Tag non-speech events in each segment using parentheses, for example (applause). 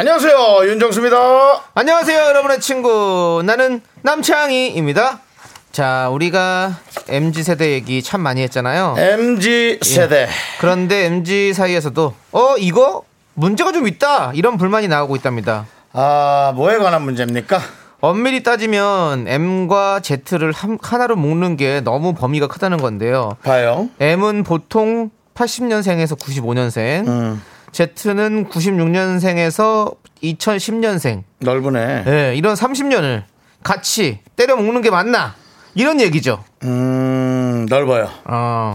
안녕하세요 윤정수입니다. 안녕하세요, 여러분의 친구. 나는 남창희입니다. 자, 우리가 MZ 세대 얘기 참 많이 했잖아요. MG 세대 그런데 MZ 사이에서도 어 이거 문제가 좀 있다 이런 불만이 나오고 있답니다. 아 뭐에 관한 문제입니까? 엄밀히 따지면 M과 Z를 한- 하나로 묶는 게 너무 범위가 크다는 건데요. 봐요. M은 보통 80년생에서 95년생, 음, Z는 96년생에서 2010년생. 넓으네. 예, 이런 30년을 같이 때려 묶는 게 맞나? 이런 얘기죠. 음 넓어요. 어,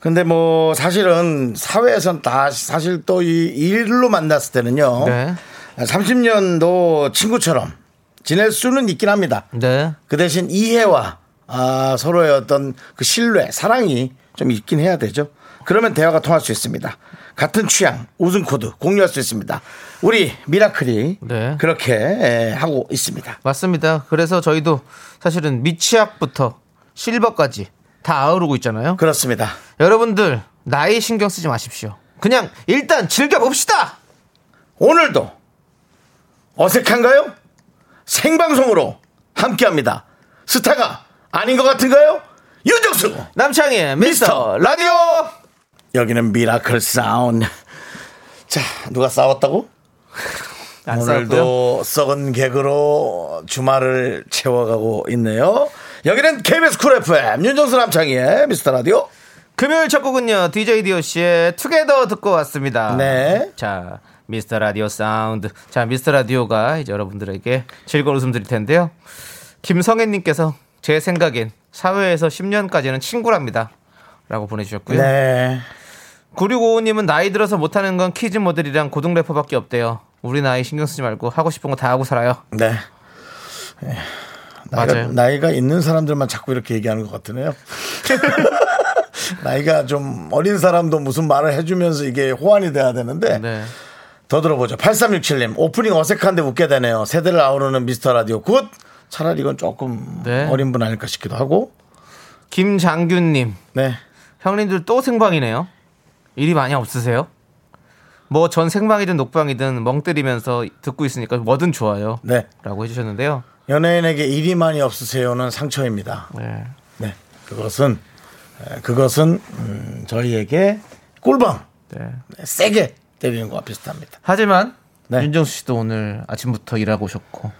근데 뭐 사실은 사회에선 다 사실 또 이 일로 만났을 때는요. 네. 30년도 친구처럼 지낼 수는 있긴 합니다. 네. 그 대신 이해와 아, 서로의 어떤 그 신뢰, 사랑이 좀 있긴 해야 되죠. 그러면 대화가 통할 수 있습니다. 같은 취향, 웃음 코드 공유할 수 있습니다. 우리 미라클이 네. 그렇게 에, 하고 있습니다. 맞습니다. 그래서 저희도 사실은 미취학부터 실버까지 다 아우르고 있잖아요. 그렇습니다. 여러분들 나이 신경 쓰지 마십시오. 그냥 일단 즐겨 봅시다. 오늘도 어색한가요? 생방송으로 함께합니다. 스타가 아닌 것 같은가요? 윤정수 남창희의 미스터 미스터 라디오. 여기는 미라클 사운드. 자 누가 싸웠다고? 오늘도 썩은 개그로 주말을 채워가고 있네요. 여기는 KBS 쿨 FM 윤정수 남창희의 미스터 라디오. 금요일 첫 곡은요 DJ DOC의 Together 듣고 왔습니다. 네. 자 미스터 라디오 사운드. 자 미스터 라디오가 이제 여러분들에게 즐거운 웃음 드릴 텐데요. 김성애님께서 제 생각엔 사회에서 10년까지는 친구랍니다. 라고 보내주셨고요. 네. 9655님은 나이 들어서 못하는 건 키즈 모델이랑 고등 래퍼밖에 없대요. 우리 나이 신경 쓰지 말고 하고 싶은 거 다 하고 살아요. 네. 예. 나이가, 맞아요. 나이가 있는 사람들만 자꾸 이렇게 얘기하는 것 같으네요. (laughs) 나이가 좀 어린 사람도 무슨 말을 해주면서 이게 호환이 돼야 되는데 네. 더 들어보죠. 8367님 오프닝 어색한데 웃게 되네요. 세대를 아우르는 미스터 라디오 good. 차라리 이건 조금 네. 어린 분 아닐까 싶기도 하고. 김장균님, 네. 형님들 또 생방이네요. 일이 많이 없으세요? 뭐 전 생방이든 녹방이든 멍 때리면서 듣고 있으니까 뭐든 좋아요. 네. 라고 해주셨는데요. 연예인에게 일이 많이 없으세요는 상처입니다. 네. 네. 그것은 에, 그것은 음, 저희에게 꿀밤 네. 네, 세게 때리는 거와 비슷합니다. 하지만 네. 윤정수 씨도 오늘 아침부터 일하고 오셨고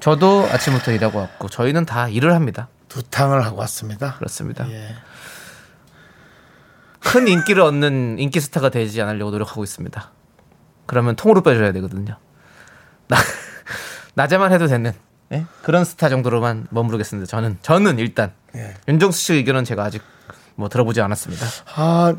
저도 아침부터 일하고 왔고 저희는 다 일을 합니다. 두 탕을 하고 왔습니다. 그렇습니다. 예. 큰 인기를 얻는 인기 스타가 되지 않으려고 노력하고 있습니다. 그러면 통으로 빼줘야 되거든요. 나, (laughs) 낮에만 해도 되는 예? 그런 스타 정도로만 머무르겠습니다. 저는 저는 일단 예. 윤정수 씨 의견은 제가 아직 뭐 들어보지 않았습니다. 아,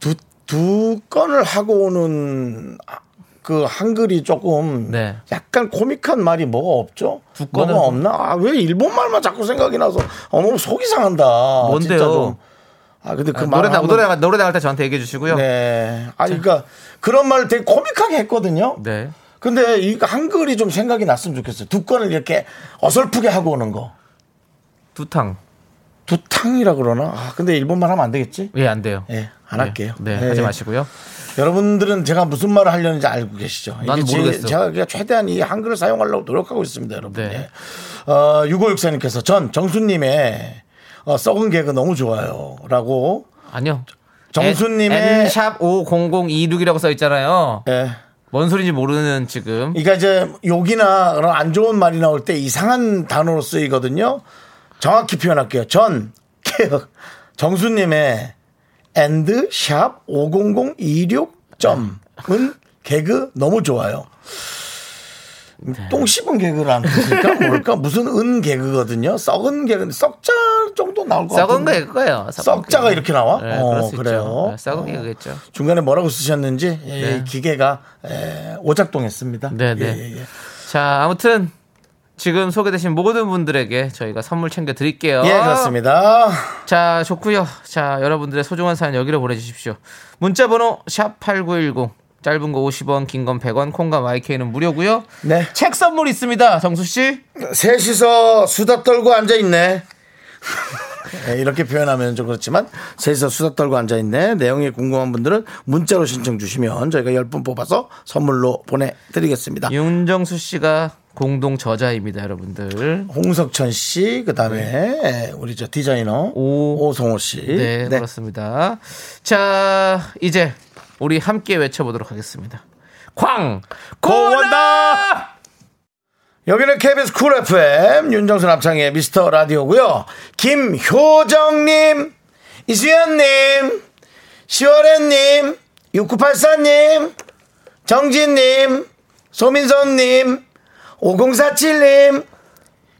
두, 두 건을 하고 오는 아, 그 한글이 조금 네. 약간 코믹한 말이 뭐가 없죠? 두 뭐가 없나? 아, 왜 일본 말만 자꾸 생각이 나서 어머 속이 상한다. 뭔데요? 아, 근데 그 아, 말 노래 나 한번- 노래 노래 나갈 때 저한테 얘기해 주시고요. 네. 네. 아, 그러니까 그런 말을 되게 코믹하게 했거든요. 네. 근데 이 한글이 좀 생각이 났으면 좋겠어요. 두 건을 이렇게 어설프게 하고 오는 거. 두탕. 두 탕이라 그러나? 아, 근데 일본말 하면 안 되겠지? 예, 안 돼요. 예, 안 할게요. 네, 예. 하지 마시고요. 여러분들은 제가 무슨 말을 하려는지 알고 계시죠? 난 모르겠어. 제가 최대한 이 한글을 사용하려고 노력하고 있습니다, 여러분. 네. 예. 어, 6564님께서 전 정수님의 어, 썩은 개그 너무 좋아요. 라고. 아니요. 정수님의- N샵 50026이라고 써 있잖아요. 예. 뭔 소리인지 모르는 지금. 그러니까 이제 욕이나 그런 안 좋은 말이 나올 때 이상한 단어로 쓰이거든요. 정확히 표현할게요. 전, 개혁. 정수님의 엔드 샵 50026점은 개그 너무 좋아요. 똥 씹은 개그를 안 듣니까 뭘까? 무슨 은 개그거든요. 썩은 개그, 썩자 정도 나올 것 썩은 같은데. 개그예요. 썩자가 이렇게 나와? 네, 어, 그래요. 네, 썩은 어. 개그겠죠. 중간에 뭐라고 쓰셨는지 예, 네. 기계가 에, 오작동했습니다. 네, 네. 예, 예, 예. 자, 아무튼 지금 소개되신 모든 분들에게 저희가 선물 챙겨 드릴게요. 예, 그렇습니다. 자, 좋고요. 자, 여러분들의 소중한 사연 여기로 보내 주십시오. 문자 번호 샵 #8910 짧은 거 50원, 긴 건 100원, 콩과 마이케이는 무료고요. 네. 책 선물 있습니다, 정수 씨. 셋이서 수다 떨고 앉아 있네. (laughs) 네, 이렇게 표현하면 좀 그렇지만 셋이서 수다 떨고 앉아 있네. 내용이 궁금한 분들은 문자로 신청 주시면 저희가 10분 뽑아서 선물로 보내 드리겠습니다. 윤정수 씨가 공동 저자입니다, 여러분들. 홍석천 씨, 그 다음에 우리 저 디자이너 오. 오성호 씨. 네, 그렇습니다. 자, 이제 우리 함께 외쳐보도록 하겠습니다. 광 고 온다. 여기는 KBS 쿨 FM 윤정수 남창의 미스터 라디오고요. 김효정님, 이수연님, 시월애님, 6984님, 정진님, 소민선님, 5047님,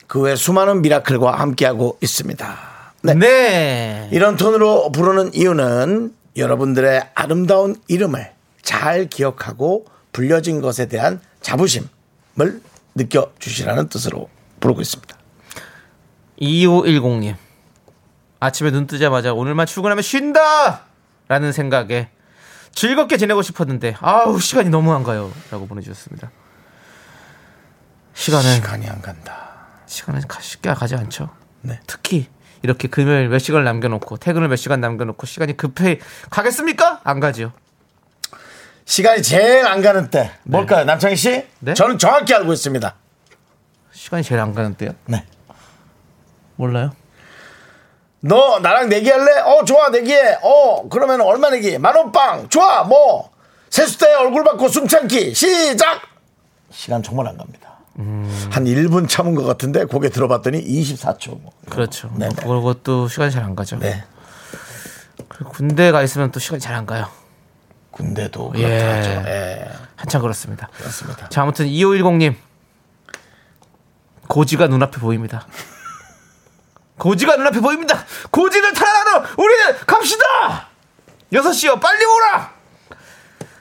그 외 수많은 미라클과 함께하고 있습니다. 네. 네. 이런 톤으로 부르는 이유는 여러분들의 아름다운 이름을 잘 기억하고 불려진 것에 대한 자부심을 느껴주시라는 뜻으로 부르고 있습니다. 2510님. 아침에 눈 뜨자마자 오늘만 출근하면 쉰다! 라는 생각에 즐겁게 지내고 싶었는데, 아우, 시간이 너무 안 가요. 라고 보내주셨습니다. 시간은, 시간이 안 간다. 시간은 가- 쉽게 가지 않죠. 네. 특히, 이렇게 금요일 몇 시간을 남겨놓고, 퇴근을 몇 시간 남겨놓고, 시간이 급해 가겠습니까? 안 가죠. 시간이 제일 안 가는 때 뭘까요, 남창희 씨? 네? 저는 정확히 알고 있습니다. 시간이 제일 안 가는 때요? 네. 몰라요? 너 나랑 내기할래? 어 좋아 내기해. 어 그러면 얼마 내기? 만원빵 좋아 뭐 세수대 얼굴 받고 숨 참기 시작. 시간 정말 안 갑니다. 한 1분 참은 것 같은데 고개 들어봤더니 24초. 그렇죠. 네, 뭐 네. 그것도 시간이 잘 안 가죠. 네. 군대 가 있으면 또 시간이 잘 안 가요. 군대도 예. 그렇다 하죠. 예. 한참 그렇습니다. 그렇습니다. 자, 아무튼 2510님. 고지가 눈앞에 보입니다. 고지가 눈앞에 보입니다. 고지를 탈환하러 우리는 갑시다! 6시요. 빨리 오라!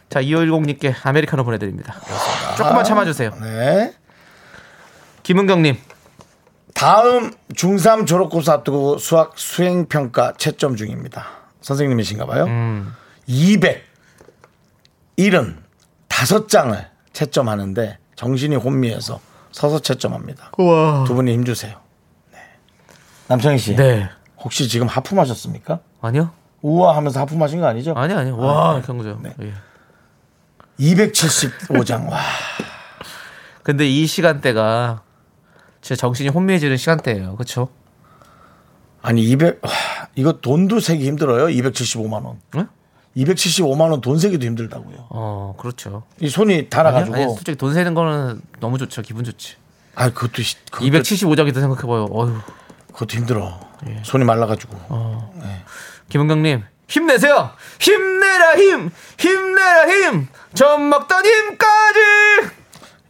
자, 2510님께 아메리카노 보내드립니다. 조금만 참아주세요. 네. 김은경님. 다음 중3 졸업고사 앞두고 수학 수행평가 채점 중입니다. 선생님이신가 봐요. 음. 275장을 채점하는데 정신이 혼미해서 서서 채점합니다. 우와. 두 분이 힘주세요. 네. 남창희 씨. 네. 혹시 지금 하품하셨습니까? 아니요? 우아하면서 하품하신 거 아니죠? 아니, 아니. 와, 경죠. 네. 예. 275장. 와. 근데 이 시간대가 제 정신이 혼미해지는 시간대예요. 그렇죠? 아니 200 와, 이거 돈도 세기 힘들어요. 275만 원. 응? 275만 원 돈 세기도 힘들다고요. 어, 그렇죠. 이 손이 달아가지고. 아니, 솔직히 돈 세는 거는 너무 좋죠. 기분 좋지. 아, 그것도 시- 그것도, 275장이다 생각해봐요. 어휴. 그것도 힘들어. 예. 손이 말라가지고. 어. 김은경님 힘내세요. 힘내라 힘, 힘내라 힘. 젖 먹던 힘까지.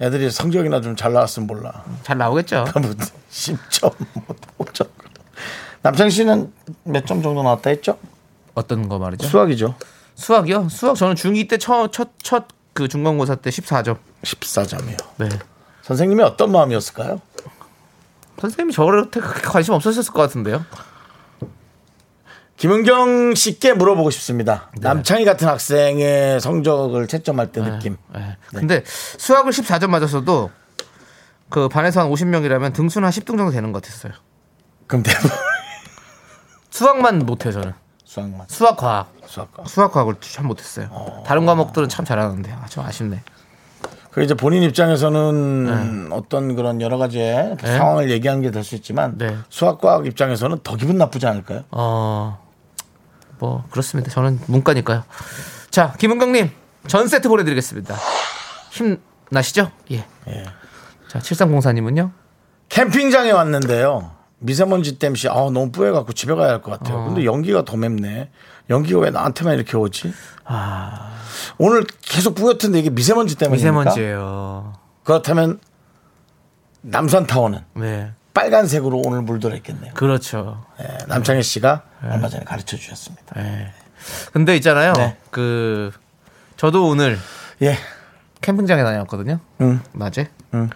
애들이 성적이나 좀 잘 나왔으면 몰라. 잘 나오겠죠. (laughs) 뭐 10점, 뭐 5점. 남창 씨는 몇 점 정도 나왔다 했죠? 어떤 거 말이죠? 수학이죠. 수학이요? 수학 저는 중2 때 첫 첫 첫 그 중간고사 때 14점. 14점이요. 네. 선생님이 어떤 마음이었을까요? 선생님이 저한테 그렇게 관심 없으셨을 것 같은데요. 김은경 씨께 물어보고 싶습니다. 남창희 같은 학생의 성적을 채점할 때 느낌. 네. 근데 수학을 14점 맞았어도 그 반에서 한 50명이라면 등수는 한 10등 정도 되는 것 같았어요. 그럼 대부분 (laughs) 수학만 못해요 저는. 수학만. 수학 과학. 수학과. 수학 과학을 참 못했어요. 다른 과목들은 참 잘하는데 아, 좀 아쉽네. 그 이제 본인 입장에서는 어떤 그런 여러 가지의 네. 상황을 얘기하는 게 될 수 있지만 네. 수학과학 입장에서는 더 기분 나쁘지 않을까요? 어, 뭐 그렇습니다. 저는 문과니까요. 자, 김은경님 전 세트 보내드리겠습니다. 힘 나시죠? 예. 예. 자, 7304님은요? 캠핑장에 왔는데요. 미세먼지 때문에 아 너무 뿌해갖고 집에 가야 할 것 같아요. 근데 연기가 더 맵네. 연기가 왜 나한테만 이렇게 오지? 오늘 계속 뿌옇던데 이게 미세먼지 때문입니까? 미세먼지예요. 그렇다면 남산 타워는 네, 빨간색으로 오늘 물들었겠네요. 그렇죠. 예, 남창희 씨가 얼마 전에 가르쳐 주셨습니다. 예. 근데 있잖아요. 네. 그 저도 오늘 예, 캠핑장에 다녀왔거든요. 응. 낮에. 응.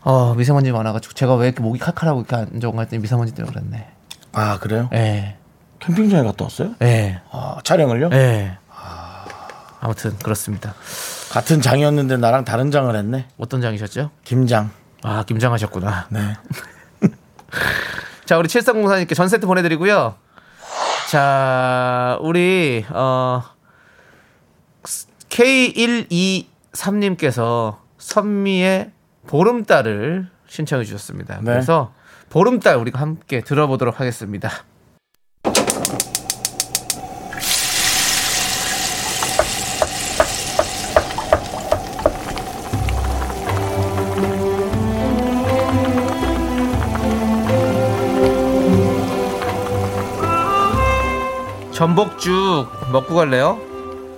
어, 미세먼지 많아가지고 제가 왜 이렇게 목이 칼칼하고 이렇게 안 좋은가 했더니 미세먼지 때문에 그랬네. 아 그래요? 예. 캠핑장에 갔다 왔어요? 예. 아, 촬영을요? 예. 아무튼 그렇습니다. 같은 장이었는데 나랑 다른 장을 했네. 어떤 장이셨죠? 김장. 아, 김장하셨구나. 네. (laughs) 자, 우리 7304님께 전 세트 보내드리고요. 자, 우리, 어, K123님께서 선미의 보름달을 신청해 주셨습니다. 네. 그래서 보름달 우리가 함께 들어보도록 하겠습니다. 전복죽 먹고 갈래요?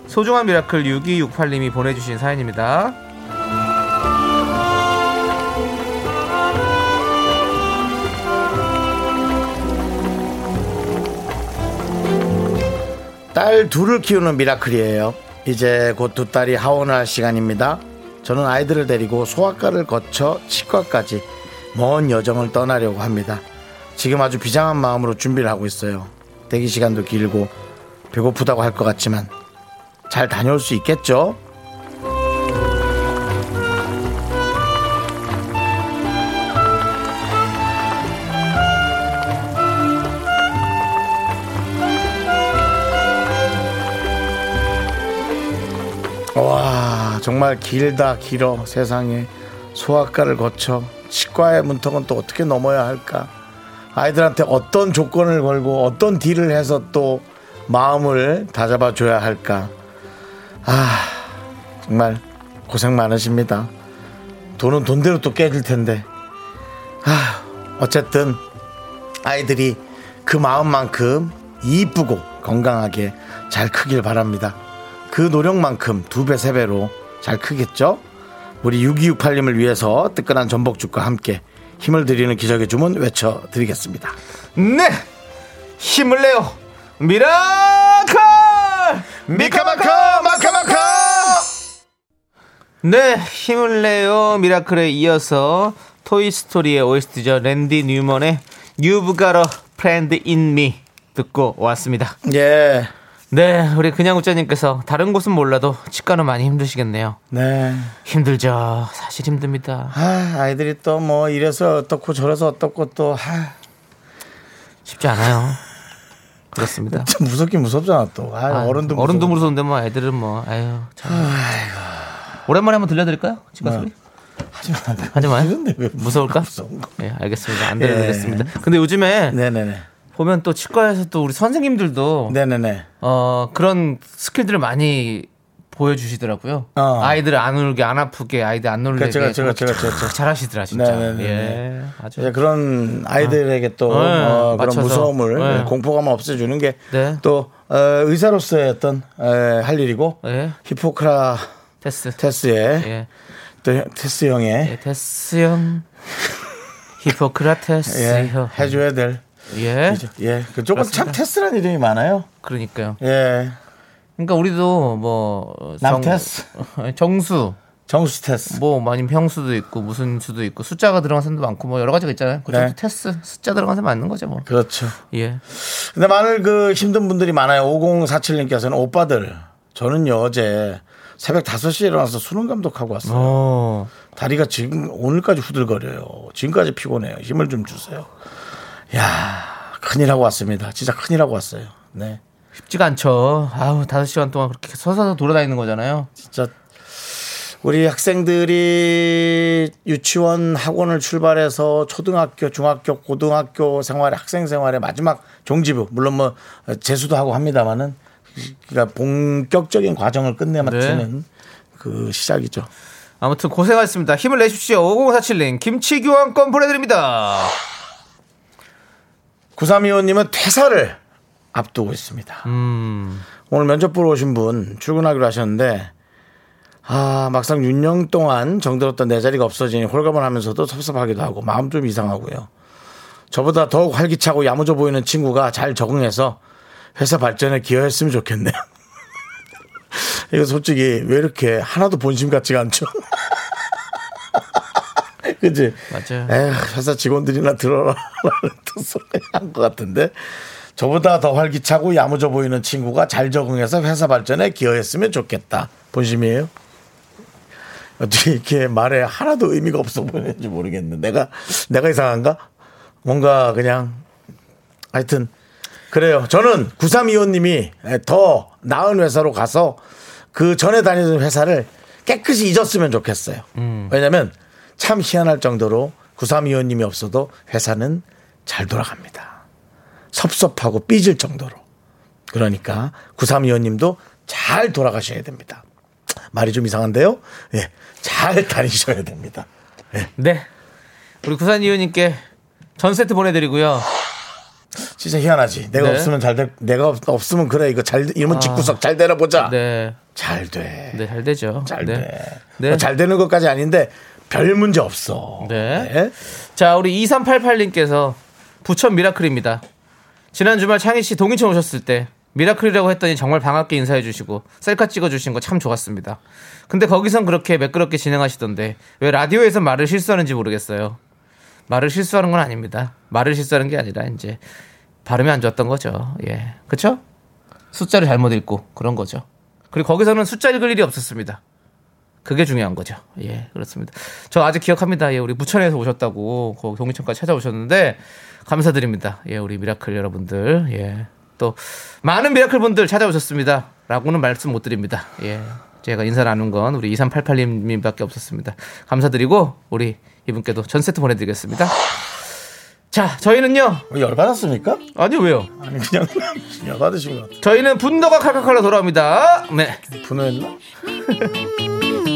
소중한 미라클 6268님이 보내주신 사연입니다. 딸 둘을 키우는 미라클이에요. 이제 곧 두 딸이 하원할 시간입니다. 저는 아이들을 데리고 소아과를 거쳐 치과까지 먼 여정을 떠나려고 합니다. 지금 아주 비장한 마음으로 준비를 하고 있어요. 대기 시간도 길고 배고프다고 할 것 같지만 잘 다녀올 수 있겠죠? 와 정말 길다 길어 세상에 소아과를 거쳐 치과의 문턱은 또 어떻게 넘어야 할까 아이들한테 어떤 조건을 걸고 어떤 딜을 해서 또 마음을 다잡아 줘야 할까 아 정말 고생 많으십니다 돈은 돈대로 또 깨질 텐데 아 어쨌든 아이들이 그 마음만큼 이쁘고 건강하게 잘 크길 바랍니다. 그 노력만큼 두 배, 세 배로 잘 크겠죠? 우리 6268님을 위해서 뜨끈한 전복죽과 함께 힘을 드리는 기적의 주문 외쳐드리겠습니다. 네! 힘을 내요! 미라클! 미카마카, 마카마카! 네, 힘을 내요 미라클에 이어서 토이스토리의 OST죠. 랜디 뉴먼의 You've Got a Friend in Me 듣고 왔습니다. 예, 네, 우리 그냥 우짜님께서 다른 곳은 몰라도 치과는 많이 힘드시겠네요. 네. 힘들죠. 사실 힘듭니다. 아, 아이들이 또 뭐 이래서 어떻고 저래서 어떻고 또, 아, 쉽지 않아요. 그렇습니다. (laughs) 참 무섭긴 무섭잖아 또. 아, 아, 어른도 무서워. 어른도 무서운데 뭐 애들은 뭐 아유 참. 오랜만에 한번 들려드릴까요? 치과 소리? 하지 마. 하지 마요. 이런데 왜 무서울까? 무서운 거. 네, 알겠습니다. 안 들려드리겠습니다. 근데 요즘에 네네네. 보면 또 치과에서 또 우리 선생님들도 네네네. 어 그런 스킬들을 많이 보여주시더라고요. 어. 아이들 안 울게 안 아프게 아이들 안 놀래게 그렇죠, 그렇죠, 그렇죠, 그렇죠. 참 잘하시더라 진짜. 네네네. 예, 아주 이제 그런 아이들에게 또 네, 어, 그런 맞춰서. 무서움을 네. 공포감을 없애주는 게또 네. 의사로서의 어떤 에, 할 일이고 예, 히포크라 테스의 테스. 예, 또 테스 형의 예 테스 형 히포크라테스 예, 형. 해줘야 될 예. 예, 그쪽은 참 그렇습니다. 테스라는 이름이 많아요. 그러니까요. 예, 그러니까 우리도 뭐 남테스. 정, (laughs) 정수 정수 테스. 뭐 아니면 형수도 있고 무슨 수도 있고 숫자가 들어간 사람도 많고 뭐 여러 가지가 있잖아요. 그것도 네. 테스 숫자 들어간 사람 맞는 거죠 뭐. 그렇죠. 예. 근데 많은 그 힘든 분들이 많아요. 5047님께서는 오빠들 저는요 어제 새벽 5시에 일어나서 수능 감독하고 왔어요. 어. 다리가 지금 오늘까지 후들거려요. 지금까지 피곤해요. 힘을 좀 주세요. 야 큰일 하고 왔습니다. 진짜 큰일 하고 왔어요. 네. 쉽지가 않죠. 아우 다섯 시간 동안 그렇게 서서 돌아다니는 거잖아요. 진짜 우리 학생들이 유치원 학원을 출발해서 초등학교, 중학교, 고등학교 생활의 학생 생활의 마지막 종지부 물론 뭐 재수도 하고 합니다만은 그러니까 본격적인 과정을 끝내 맞추는 그 시작이죠. 아무튼 고생하셨습니다. 힘을 내십시오. 5047님 김치 교환권 보내드립니다. 9325님은 퇴사를 앞두고 있습니다. 음. 오늘 면접 보러 오신 분 출근하기로 하셨는데 아 막상 6년 동안 정들었던 내 자리가 없어지니 홀가분 하면서도 섭섭하기도 하고 마음 좀 이상하고요. 저보다 더욱 활기차고 야무져 보이는 친구가 잘 적응해서 회사 발전에 기여했으면 좋겠네요. (laughs) 이거 솔직히 왜 이렇게 하나도 본심 같지가 않죠? (laughs) (laughs) 그지? 맞아요. 에휴, 회사 직원들이나 들어라라는 (laughs) 뜻으로 한 것 같은데 저보다 더 활기차고 야무져 보이는 친구가 잘 적응해서 회사 발전에 기여했으면 좋겠다. 본심이에요? 어떻게 이렇게 말에 하나도 의미가 없어 보이는지 모르겠는데 내가 내가 이상한가? 뭔가 그냥 하여튼 그래요. 저는 9325님이 더 나은 회사로 가서 그 전에 다니던 회사를 깨끗이 잊었으면 좋겠어요. 왜냐면 참 희한할 정도로 9325님이 없어도 회사는 잘 돌아갑니다. 섭섭하고 삐질 정도로. 그러니까 9325님도 잘 돌아가셔야 됩니다. 말이 좀 이상한데요? 예. 잘 다니셔야 됩니다. 예. 네. 우리 구산 이호님께 전 세트 보내드리고요. 진짜 희한하지. 내가 네. 없으면 잘 돼. 내가 없, 없으면 그래. 이거 잘, 이러면 집구석 잘 되나 보자. 네. 잘 돼. 네, 잘 되죠. 잘 네. 돼. 네. 잘 되는 것까지 아닌데 별 문제 없어. 네. 자, 우리 2388님께서 부천 미라클입니다. 지난 주말 창희 씨 동인천 오셨을 때 미라클이라고 했더니 정말 반갑게 인사해 주시고 셀카 찍어 주신 거 참 좋았습니다. 근데 거기선 그렇게 매끄럽게 진행하시던데 왜 라디오에서 말을 실수하는지 모르겠어요. 말을 실수하는 건 아닙니다. 말을 실수하는 게 아니라 이제 발음이 안 좋았던 거죠. 예. 그쵸? 숫자를 잘못 읽고 그런 거죠. 그리고 거기서는 숫자 읽을 일이 없었습니다. 그게 중요한 거죠. 예, 그렇습니다. 저 아직 기억합니다. 예, 우리 부천에서 오셨다고 거기 동인천까지 찾아오셨는데 감사드립니다. 예, 우리 미라클 여러분들. 예. 또 많은 미라클 분들 찾아오셨습니다. 라고는 말씀 못 드립니다. 예. 제가 인사 나눈 건 우리 2388님 밖에 없었습니다. 감사드리고 우리 이분께도 전 세트 보내 드리겠습니다. 자, 저희는요. 열 받았습니까? 아니 왜요? 아니, 그냥 (laughs) 열 받으신 것 같아. 저희는 분노가 칼칼칼로 돌아옵니다. 네. 분노했나? (laughs)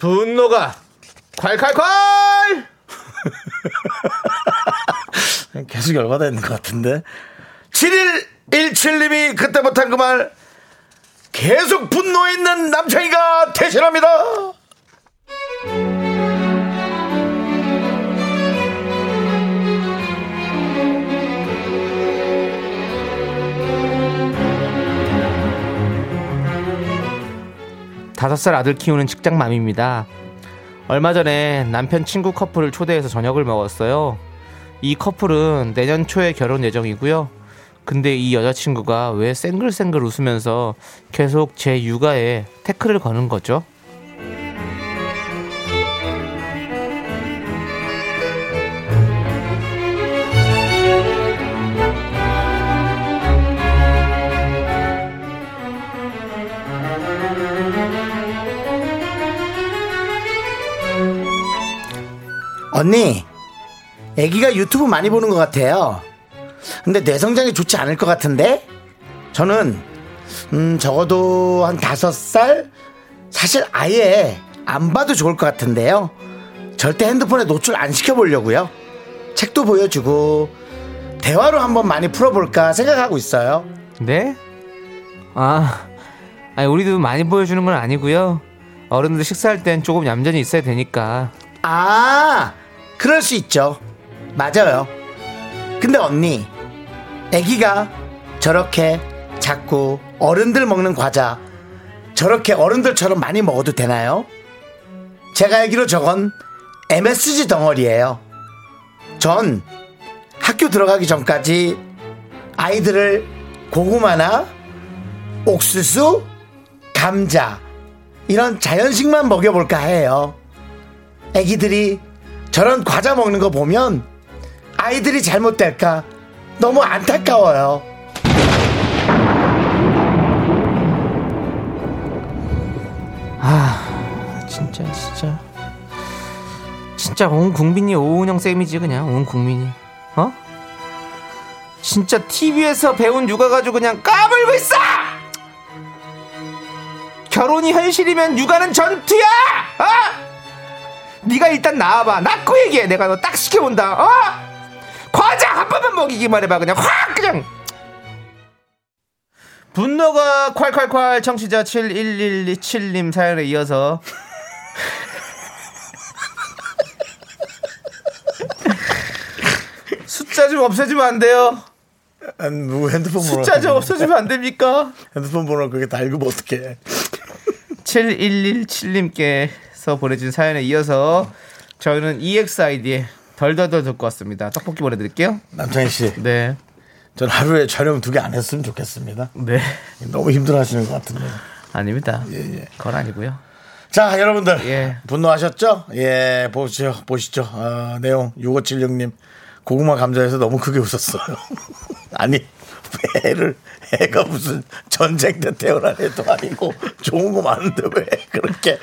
분노가 콸콸콸! (laughs) 계속 열받아 있는 것 같은데 7117님이 그때 못한 그 말 계속 분노해 있는 남창이가 대신합니다 다섯 살 아들 키우는 직장맘입니다. 얼마 전에 남편 친구 커플을 초대해서 저녁을 먹었어요. 이 커플은 내년 초에 결혼 예정이고요. 근데 이 여자친구가 왜 쌩글쌩글 웃으면서 계속 제 육아에 태클을 거는 거죠? 언니 애기가 유튜브 많이 보는 것 같아요 근데 뇌 성장이 좋지 않을 것 같은데 저는 음 적어도 한 다섯 살 사실 아예 안 봐도 좋을 것 같은데요 절대 핸드폰에 노출 안 시켜보려고요 책도 보여주고 대화로 한번 많이 풀어볼까 생각하고 있어요 네? 아, 아니, 우리도 많이 보여주는 건 아니고요. 어른들 식사할 땐 조금 얌전히 있어야 되니까. 아, 그럴 수 있죠. 맞아요. 근데 언니, 아기가 저렇게 자꾸 어른들 먹는 과자 저렇게 어른들처럼 많이 먹어도 되나요? 제가 알기로 저건 MSG 덩어리예요. 전 학교 들어가기 전까지 아이들을 고구마나 옥수수, 감자 이런 자연식만 먹여볼까 해요. 애기들이 저런 과자 먹는 거 보면 아이들이 잘못될까 너무 안타까워요. 아, 진짜, 진짜. 진짜 온 국민이 오은영 쌤이지, 그냥, 온 국민이. 어? 진짜 TV에서 배운 육아 가지고 그냥 까불고 있어! 결혼이 현실이면 육아는 전투야! 어? 네가 일단 나와봐. 낳고 얘기해. 내가 너 딱 시켜본다. 어? 과자 한 번만 먹이기만 해봐. 그냥 확 그냥. 분노가 콸콸콸 청취자 7117님 사연에 이어서 (laughs) 숫자 좀 없애주면 안 돼요? 안, 뭐 핸드폰 번호. 숫자 좀 없애주면 안 됩니까? 핸드폰 번호 그게 다 읽으면 어떡해. 7117님께 서 보내준 사연에 이어서 저희는 EXID의 덜덜덜 듣고 왔습니다. 떡볶이 보내드릴게요. 남창희 씨, 네. 전 하루에 촬영 두 개 안 했으면 좋겠습니다. 네. 너무 힘들어 하시는 것 같은데. 아닙니다. 예. 그건 아니고요. 자, 여러분들. 예. 분노하셨죠? 예, 보시죠. 보시죠. 어, 내용 6576님. 고구마 감자에서 너무 크게 웃었어요. (laughs) 아니, 애를, 애가 무슨 전쟁 때 태어난 애도 아니고 좋은 거 많은데 왜 그렇게.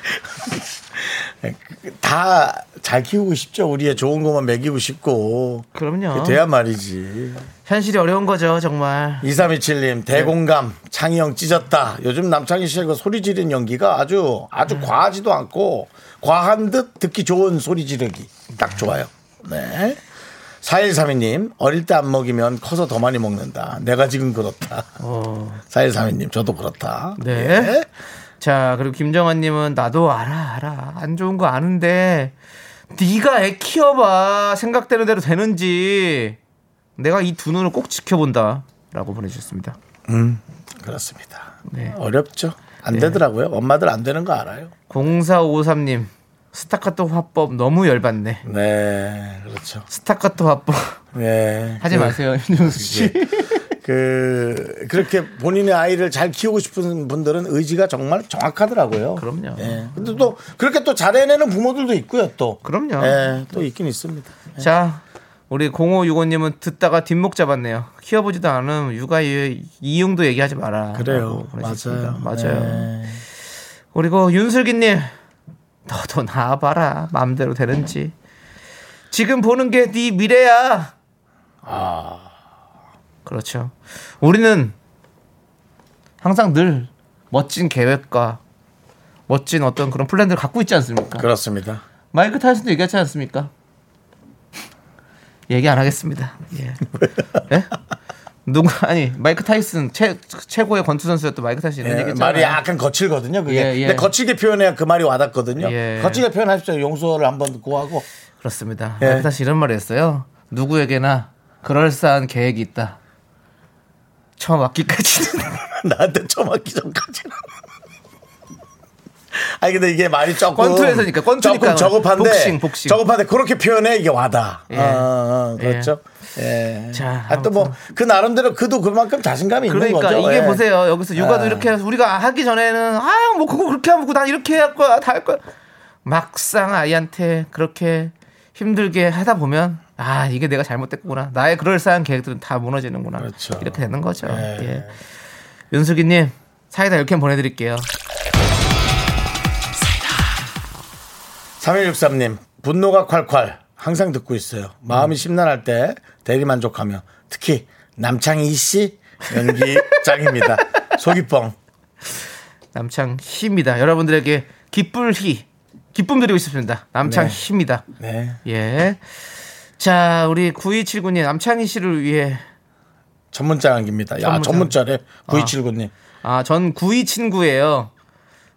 다 잘 키우고 싶죠. 우리의 좋은 것만 먹이고 싶고. 그럼요. 돼야 말이지. 현실이 어려운 거죠, 정말. 2327님 대공감 창희 형 찢었다 요즘 남창희 씨가 그 소리 지르는 연기가 아주 아주 과하지도 않고 과한 듯 듣기 좋은 소리 지르기 딱 좋아요 네 4132님 어릴 때 안 먹이면 커서 더 많이 먹는다 내가 지금 그렇다 어. 4132님 저도 그렇다 네. 예. 자, 그리고 김정환 님은 나도 알아, 알아. 안 좋은 거 아는데 네가 애 키워봐. 생각되는 대로 되는지 내가 이 두 눈을 꼭 지켜본다 라고 보내주셨습니다. 그렇습니다 네. 어렵죠 안 되더라고요 엄마들 안 되는 거 알아요 0453님 스타카토 화법 너무 열받네. 네 그렇죠 스타카토 화법 네 하지 그- 마세요, 윤정수 씨. 그 그렇게 본인의 아이를 잘 키우고 싶은 분들은 의지가 정말 정확하더라고요. 그럼요. 예. 근데 또 그렇게 또 잘해내는 부모들도 있고요. 또 그럼요. 예, 또 있긴 있습니다. 자, 우리 0565님은 듣다가 뒷목 잡았네요. 키워보지도 않으면 육아 이- 이용도 얘기하지 마라. 그래요. 맞아요. 맞아요. 예. 그리고 윤슬기님, 너도 나와봐라. 마음대로 되는지. 지금 보는 게 네 미래야. 아. 그렇죠. 우리는 항상 늘 멋진 계획과 멋진 어떤 그런 플랜들을 갖고 있지 않습니까? 그렇습니다. 마이크 타이슨도 얘기하지 않습니까? 얘기 안 하겠습니다. 예. (laughs) 예? 누구 아니 마이크 타이슨 최 최고의 권투 선수였던 마이크 타이슨 이런 예, 얘기 말이. 약간 거칠거든요. 그게. 예, 예. 근데 거칠게 표현해야 그 말이 와닿거든요. 예. 거칠게 표현하십시오. 용서를 한번 구하고. 그렇습니다. 예. 마이크 타이슨 이런 말을 했어요. 누구에게나 그럴싸한 계획이 있다. 처음 왔기까지는 (laughs) 나한테 처음 하기 전까지는. (laughs) 아니 근데 이게 말이 조금 권투에서니까, 권투니까. 조금 저급한데 복싱, 복싱. 저급한데 그렇게 표현해 이게 와다. 예. 어, 어, 그렇죠. 예. 자, 또뭐 그 나름대로 그도 그만큼 자신감이 있는 그러니까 거죠. 이게 예. 보세요. 여기서 육아도 아. 이렇게 해서 우리가 하기 전에는 아 뭐 그거 그렇게 하고 난 이렇게 할 거야 다 할 거야. 막상 아이한테 그렇게 힘들게 하다 보면 아 이게 내가 잘못됐구나. 나의 그럴싸한 계획들은 다 무너지는구나. 그렇죠. 이렇게 되는 거죠. 예. 예. 윤수기님 사이다 10캔 보내드릴게요. 3163님 분노가 콸콸 항상 듣고 있어요. 마음이 심란할 때 대리 만족하며 특히 남창희 씨 연기 짱입니다. 속이 (laughs) 뻥. 남창 희입니다. 여러분들에게 기쁠 희 기쁨 드리고 싶습니다. 남창 네. 희입니다. 네. 예. 자, 우리 9279님 남창희 씨를 위해 전문자 연기입니다. 야 전문자. 전문자래 9279님. 아, 전 92 친구예요.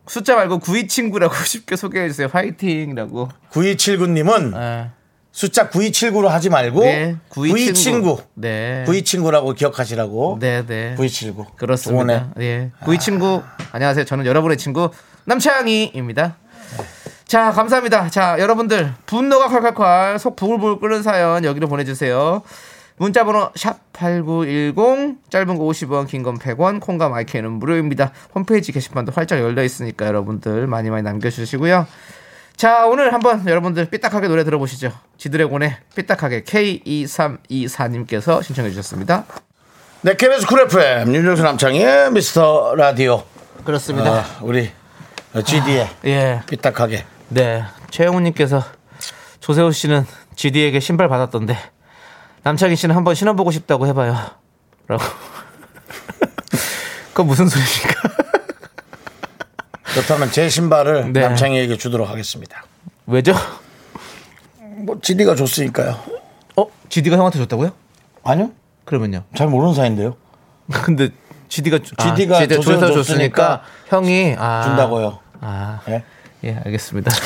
숫자 말고 92 친구라고 (laughs) 쉽게 소개해 주세요. 화이팅이라고. 9279님은 예. 숫자 9279로 하지 말고 네, 92 92 친구. 네. 92 친구라고 기억하시라고. 네, 네. 9279. 그렇습니다. 예. 92 친구. 안녕하세요. 저는 여러분의 친구 남창희입니다. 자, 감사합니다. 자, 여러분들 분노가 콸콸콸 속 부글부글 끓는 사연 여기로 보내 주세요. 문자 번호 샵8910 짧은 거 50원 긴 건 100원 콩과 마이크는 무료입니다. 홈페이지 게시판도 활짝 열려 있으니까 여러분들 많이 많이 남겨 주시고요. 자, 오늘 한번 여러분들 삐딱하게 노래 들어보시죠. 지드래곤의 삐딱하게 K2324님께서 신청해 주셨습니다. 네, KBS 쿨 FM 윤정수 남창의 미스터 라디오. 그렇습니다. 아, 우리 GD의 예. 남창희 씨는 한번 신어보고 싶다고 해봐요. 라고. (laughs) 그건 무슨 소리입니까? (laughs) 그렇다면 제 신발을 네. 남창희에게 주도록 하겠습니다. 왜죠? 뭐 GD가 줬으니까요. 어? GD가 형한테 줬다고요? 아니요? 그러면요. 잘 모르는 사이인데요. (laughs) 근데 GD가 GD 가 줬으니까 줬으니까 줬으니까 형이 아, 준다고요. 아, 예? 예, 알겠습니다. (laughs)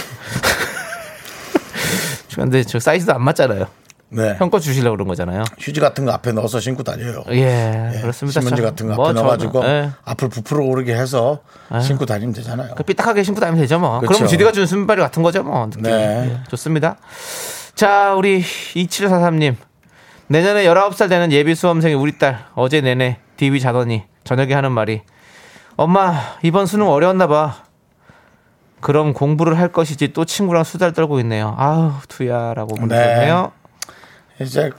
근데 저 사이즈도 안 맞잖아요. 네. 형거 주시려고 그런 거잖아요. 휴지 같은 거 앞에 넣어서 신고 다녀요. 예, 예, 그렇습니다. 신문지 자, 같은 거 앞에 뭐 넣어가지고 예. 앞을 부풀어 오르게 해서 신고 다니면 되잖아요. 그 삐딱하게 신고 다니면 되죠 뭐. 그쵸. 그럼 GD가 준 신발이 같은 거죠 뭐. 느낌이. 네. 예, 좋습니다. 자, 우리 2743님. 내년에 19살 되는 예비 수험생이 우리 딸 어제 내내 DB 자더니 저녁에 하는 말이 엄마 이번 수능 어려웠나 봐. 그럼 공부를 할 것이지 또 친구랑 수다를 떨고 있네요. 아우 두야라고 보내셨네요. 이제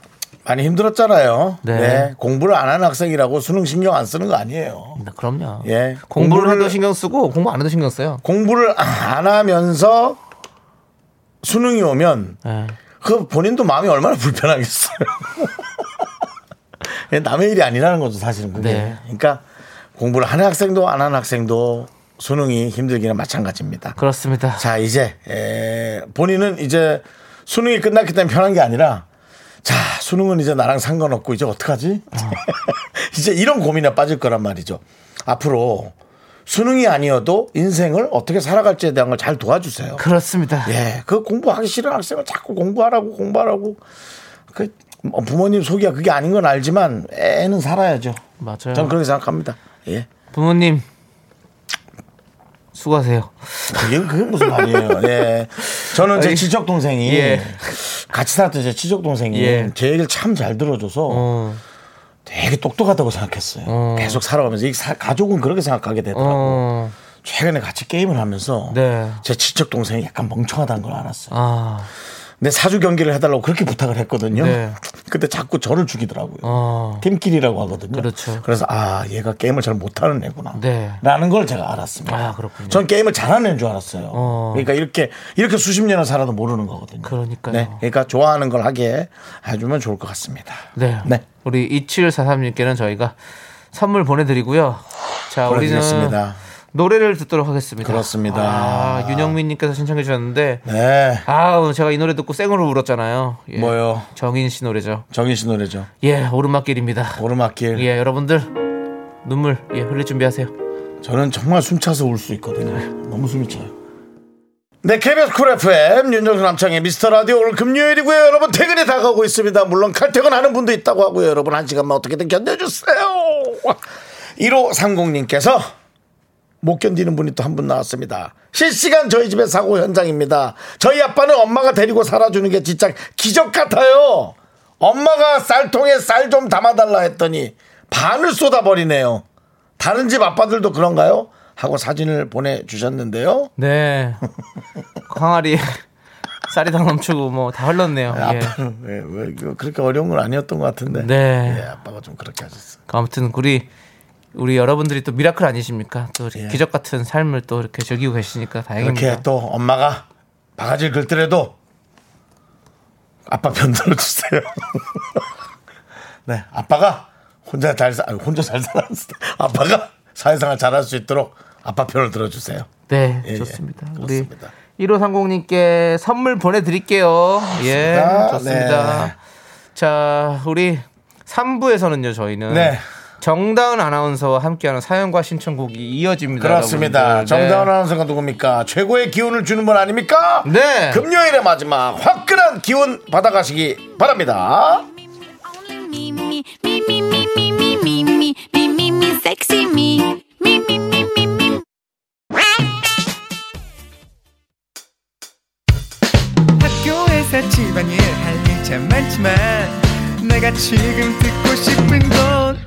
많이 힘들었잖아요. 네. 네. 공부를 안 하는 학생이라고 수능 신경 안 쓰는 거 아니에요. 네, 그럼요. 예. 공부를 공부를- 해도 신경 쓰고 공부 안 해도 신경 써요. 공부를 안 하면서 수능이 오면 예. 그 본인도 마음이 얼마나 불편하겠어요. (laughs) 남의 일이 아니라는 거죠, 사실은 그게. 네. 그러니까 공부를 하는 학생도 안 하는 학생도 수능이 힘들기는 마찬가지입니다. 그렇습니다. 자, 이제 에, 본인은 이제 수능이 끝났기 때문에 편한 게 아니라 자, 수능은 이제 나랑 상관없고 이제 어떡하지? (laughs) 이제 이런 고민에 빠질 거란 말이죠. 앞으로 수능이 아니어도 인생을 어떻게 살아갈지에 대한 걸 잘 도와주세요. 그렇습니다. 예, 그 공부하기 싫은 학생을 자꾸 공부하라고 공부하라고 그뭐 부모님 속이야 그게 아닌 건 알지만 애는 살아야죠. 맞아요. 저는 그렇게 생각합니다. 예. 부모님 수고하세요. 그게, 그게 무슨 말이에요. 예. 저는 제 친척 동생이 예. 같이 살았던 제 친척 동생이 예. 제 얘기를 참 잘 들어줘서 어, 되게 똑똑하다고 생각했어요. 어. 계속 살아가면서 이 사- 가족은 그렇게 생각하게 되더라고. 어, 최근에 같이 게임을 하면서 네. 제 친척 동생이 약간 멍청하다는 걸 알았어요. 아, 근데 사주 경기를 해달라고 그렇게 부탁을 했거든요. 네. 근데 자꾸 저를 죽이더라고요. 어, 팀끼리라고 하거든요. 그렇죠. 그래서 아 얘가 게임을 잘 못하는 애구나. 네. 라는 걸 제가 알았습니다. 아, 그렇군요. 전 게임을 잘하는 애인 줄 알았어요. 어. 그러니까 이렇게 이렇게 수십 년을 살아도 모르는 거거든요. 그러니까요. 네, 그러니까 좋아하는 걸 하게 해주면 좋을 것 같습니다. 네. 네. 우리 2743님께는 저희가 선물 보내드리고요. 자, 우리는. 노래를 듣도록 하겠습니다. 그렇습니다. 아, 윤영민님께서 신청해 주셨는데, 네, 아우, 제가 이 노래 듣고 생으로 울었잖아요. 예. 뭐요? 정인 씨 노래죠. 정인 씨 노래죠. 예, 오르막길입니다. 오르막길. 예, 여러분들 눈물 예, 흘릴 준비하세요. 저는 정말 숨 차서 울 수 있거든요. 너무 숨이 차요. 네, KBS 쿨 FM 윤정수 남창의 미스터 라디오 오늘 금요일이고요. 여러분 퇴근이 다가오고 있습니다. 물론 칼퇴근하는 분도 있다고 하고요. 여러분 한 시간만 어떻게든 견뎌주세요. 1530님께서 못 견디는 분이 또 한 분 나왔습니다. 실시간 저희 집의 사고 현장입니다. 저희 아빠는 엄마가 데리고 살아주는 게 진짜 기적 같아요. 엄마가 쌀통에 쌀 좀 담아달라 했더니 반을 쏟아버리네요. 다른 집 아빠들도 그런가요? 하고 사진을 보내주셨는데요. 네. 항아리 (laughs) 쌀이 다 넘치고 뭐 다 흘렀네요. 예. 아빠는 왜, 왜 이거 그렇게 어려운 건 아니었던 것 같은데. 네. 예, 아빠가 좀 그렇게 하셨어요. 아무튼 우리 우리 여러분들이 또 미라클 아니십니까? 또 예. 기적 같은 삶을 또 이렇게 즐기고 계시니까 다행입니다. 이렇게 또 엄마가 바가지를 긁더라도 아빠 편 들어주세요. (laughs) 네, 아빠가 혼자 잘 살, 아니, 혼자 잘 살았을 때 아빠가 사회생활 잘할 수 있도록 아빠 편을 들어주세요. 네, 예, 예. 좋습니다. 우리 그렇습니다. 1530님께 선물 보내드릴게요. 예, 좋습니다. 좋습니다. 네. 자, 우리 3부에서는요, 저희는 네. 정다은 아나운서와 함께하는 사연과 신청곡이 이어집니다. 그렇습니다. 네. 정다은 네. 아나운서가 누굽니까? 최고의 기운을 주는 분 아닙니까? 네. 금요일의 마지막 화끈한 기운 받아가시기 바랍니다. 학교에서 집안일 할일참 많지만 내가 지금 듣고 싶은 건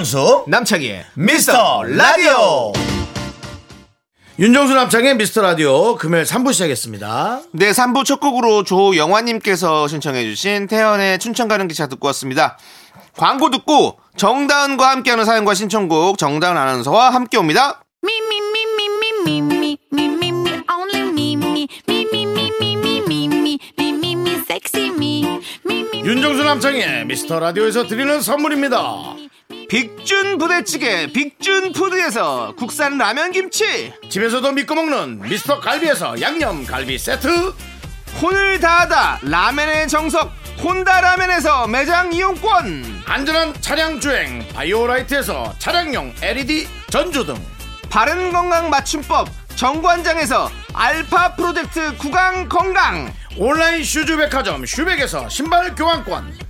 윤정수 남창희의 미스터 라디오 윤정수 남창의 미스터 라디오 금요일 3부 시작했습니다. 네, 3부 첫 곡으로 조영화님께서 신청해주신 태연의 춘천 가는 기차 듣고 왔습니다. 광고 듣고 정다은과 함께하는 사연과 신청곡 정다은 아나운서와 함께 옵니다. 윤정수 남창의 미스터 라디오에서 드리는 선물입니다. 빅준 부대찌개 빅준 푸드에서 국산 라면 김치. 집에서도 믿고 먹는 미스터 갈비에서 양념 갈비 세트. 혼을 다하다 라면의 정석 혼다 라면에서 매장 이용권. 안전한 차량 주행 바이오라이트에서 차량용 LED 전조등. 바른 건강 맞춤법 정관장에서 알파 프로젝트 구강 건강. 온라인 슈즈 백화점 슈백에서 신발 교환권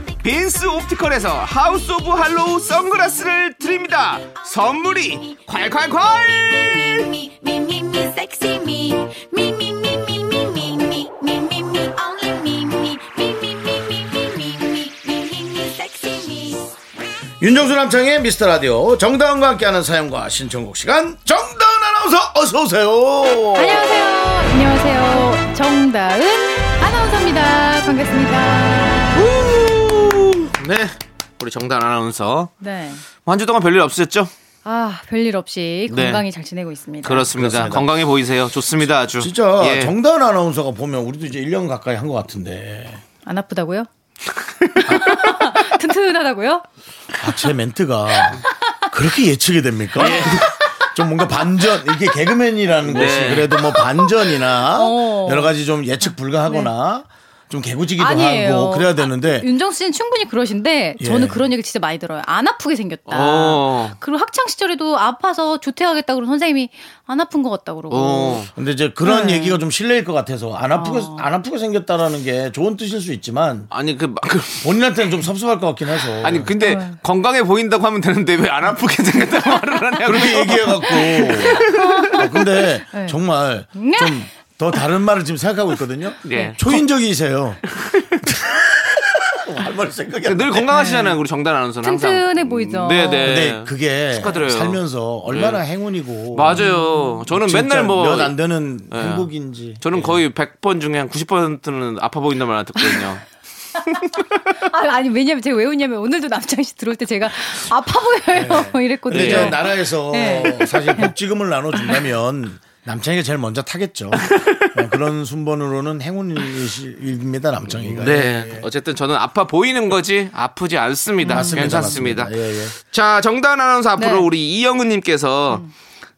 빈스 옵티컬에서 하우스 오브 할로우 선글라스를 드립니다. 선물이 콸콸콸! 윤정수 남창의 미스터 라디오 정다은과 함께하는 사연과 신청곡 시간 정다은 아나운서 어서 오세요. 안녕하세요. 안녕하세요. 정다은 아나운서입니다. 반갑습니다. 네 우리 정단 아나운서 네. 한 주 동안 별일 없으셨죠? 아, 별일 없이 네. 건강히 잘 지내고 있습니다. 그렇습니다. 그렇습니다. 건강해 보이세요. 좋습니다. 아주. 진짜 예. 정다은 아나운서가 보면 우리도 이제 1년 가까이 한 것 같은데 안 아프다고요? (laughs) 튼튼하다고요? 아, 제 멘트가 그렇게 예측이 됩니까? (laughs) 좀 뭔가 반전 이게 개그맨이라는 네. 것이 그래도 뭐 반전이나 어. 여러 가지 좀 예측 불가하거나 좀 개구지기도 아니에요. 하고 그래야 되는데 윤정 씨는 충분히 그러신데 예. 저는 그런 얘기 진짜 많이 들어요. 안 아프게 생겼다. 어. 그리고 학창 시절에도 아파서 조퇴하겠다 그러고 선생님이 안 아픈 것 같다 그러고. 어. 근데 이제 그런 네. 얘기가 좀 실례일 것 같아서 안 아프게 어. 안 아프게 생겼다라는 게 좋은 뜻일 수 있지만 아니 그, 그 본인한테는 좀 섭섭할 것 같긴 해서 아니 근데 네. 건강해 보인다고 하면 되는데 왜 안 아프게 생겼다고 말을 하냐고. 그렇게 얘기해 갖고 (laughs) 아, 근데 네. 정말 네. 좀 더 다른 말을 지금 생각하고 있거든요. 예. (laughs) 초인적이세요. (laughs) 할말 생각이 안 나. 늘 건강하시잖아요. 우리 정단 아나운서는 항상. 튼튼해 보이죠. 네네. 근데 그게 축하드려요. 살면서 얼마나 네. 행운이고 맞아요. 저는 맨날 뭐 몇안 되는 예. 행복인지. 저는 거의 100번 중에 한 90%는 아파 보인단 말을 듣거든요. (laughs) 아, 아니 왜냐면 제가 왜 웃냐면 오늘도 남창 씨 들어올 때 제가 아파 보여요 근데 이랬거든요. 이제 나라에서 네. 사실 복지금을 나눠준다면 남창이가 제일 먼저 타겠죠. 네, (laughs) 그런 순번으로는 행운입니다 남창이가. 네. 어쨌든 저는 아파 보이는 거지 아프지 않습니다. 맞습니다, 괜찮습니다. 맞습니다. 예, 예. 자, 정다은 아나운서 앞으로 네. 우리 이영은님께서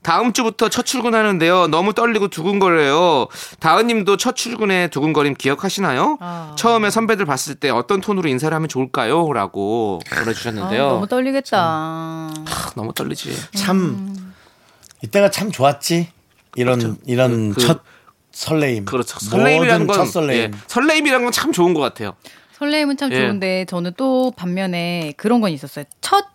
다음 주부터 첫 출근하는데요. 너무 떨리고 두근거려요. 다은님도 첫 출근에 두근거림 기억하시나요? 아. 처음에 선배들 봤을 때 어떤 톤으로 인사를 하면 좋을까요? 라고 아, 보내주셨는데요. 너무 떨리겠다. 아, 너무 떨리지. 참 이때가 참 좋았지. 이런 이런 그- 첫 설레임. 그렇죠. 설레임이라는 건첫 설레임. 예, 설레임이라는 건 참 좋은 것 같아요. 설레임은 참 예. 좋은데 저는 또 반면에 그런 건 있었어요. 첫